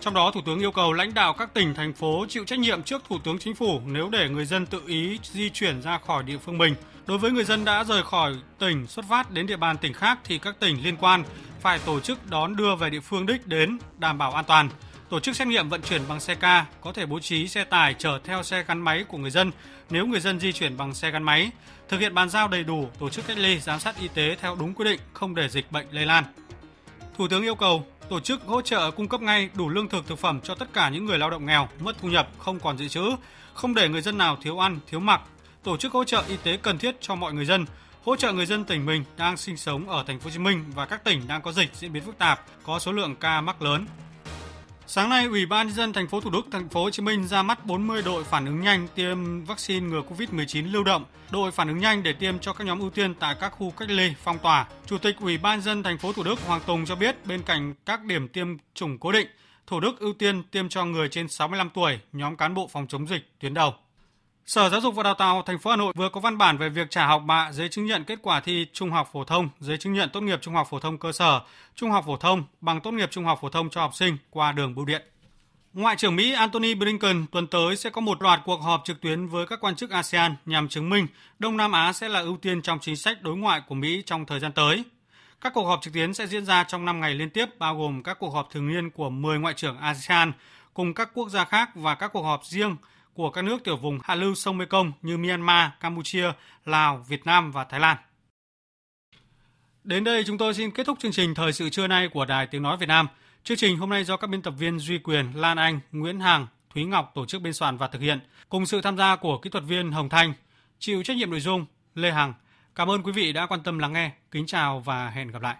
Trong đó, Thủ tướng yêu cầu lãnh đạo các tỉnh, thành phố chịu trách nhiệm trước Thủ tướng Chính phủ nếu để người dân tự ý di chuyển ra khỏi địa phương mình. Đối với người dân đã rời khỏi tỉnh xuất phát đến địa bàn tỉnh khác thì các tỉnh liên quan phải tổ chức đón đưa về địa phương đích đến đảm bảo an toàn tổ chức xét nghiệm vận chuyển bằng xe ca, có thể bố trí xe tải chở theo xe gắn máy của người dân nếu người dân di chuyển bằng xe gắn máy, thực hiện bàn giao đầy đủ, tổ chức cách ly, giám sát y tế theo đúng quy định, không để dịch bệnh lây lan. Thủ tướng yêu cầu tổ chức hỗ trợ cung cấp ngay đủ lương thực thực phẩm cho tất cả những người lao động nghèo, mất thu nhập, không còn dự trữ, không để người dân nào thiếu ăn, thiếu mặc, tổ chức hỗ trợ y tế cần thiết cho mọi người dân, hỗ trợ người dân tỉnh mình đang sinh sống ở thành phố Hồ Chí Minh và các tỉnh đang có dịch diễn biến phức tạp, có số lượng ca mắc lớn, Sáng nay, Ủy ban nhân dân thành phố Thủ Đức, thành phố Hồ Chí Minh ra mắt 40 đội phản ứng nhanh tiêm vaccine ngừa Covid-19 lưu động, đội phản ứng nhanh để tiêm cho các nhóm ưu tiên tại các khu cách ly, phong tỏa. Chủ tịch Ủy ban nhân dân thành phố Thủ Đức Hoàng Tùng cho biết bên cạnh các điểm tiêm chủng cố định, Thủ Đức ưu tiên tiêm cho người trên 65 tuổi, nhóm cán bộ phòng chống dịch tuyến đầu. Sở Giáo dục và Đào tạo thành phố Hà Nội vừa có văn bản về việc trả học bạ giấy chứng nhận kết quả thi trung học phổ thông, giấy chứng nhận tốt nghiệp trung học phổ thông cơ sở, trung học phổ thông, bằng tốt nghiệp trung học phổ thông cho học sinh qua đường bưu điện. Ngoại trưởng Mỹ Antony Blinken tuần tới sẽ có một loạt cuộc họp trực tuyến với các quan chức ASEAN nhằm chứng minh Đông Nam Á sẽ là ưu tiên trong chính sách đối ngoại của Mỹ trong thời gian tới. Các cuộc họp trực tuyến sẽ diễn ra trong 5 ngày liên tiếp, bao gồm các cuộc họp thường niên của 10 ngoại trưởng ASEAN cùng các quốc gia khác và các cuộc họp riêng của các nước tiểu vùng hạ lưu sông Mekong như Myanmar, Campuchia, Lào, Việt Nam và Thái Lan. Đến đây chúng tôi xin kết thúc chương trình Thời sự trưa nay của Đài Tiếng Nói Việt Nam. Chương trình hôm nay do các biên tập viên Duy Quyền, Lan Anh, Nguyễn Hằng, Thúy Ngọc tổ chức biên soạn và thực hiện, cùng sự tham gia của kỹ thuật viên Hồng Thanh, chịu trách nhiệm nội dung Lê Hằng. Cảm ơn quý vị đã quan tâm lắng nghe. Kính chào và hẹn gặp lại.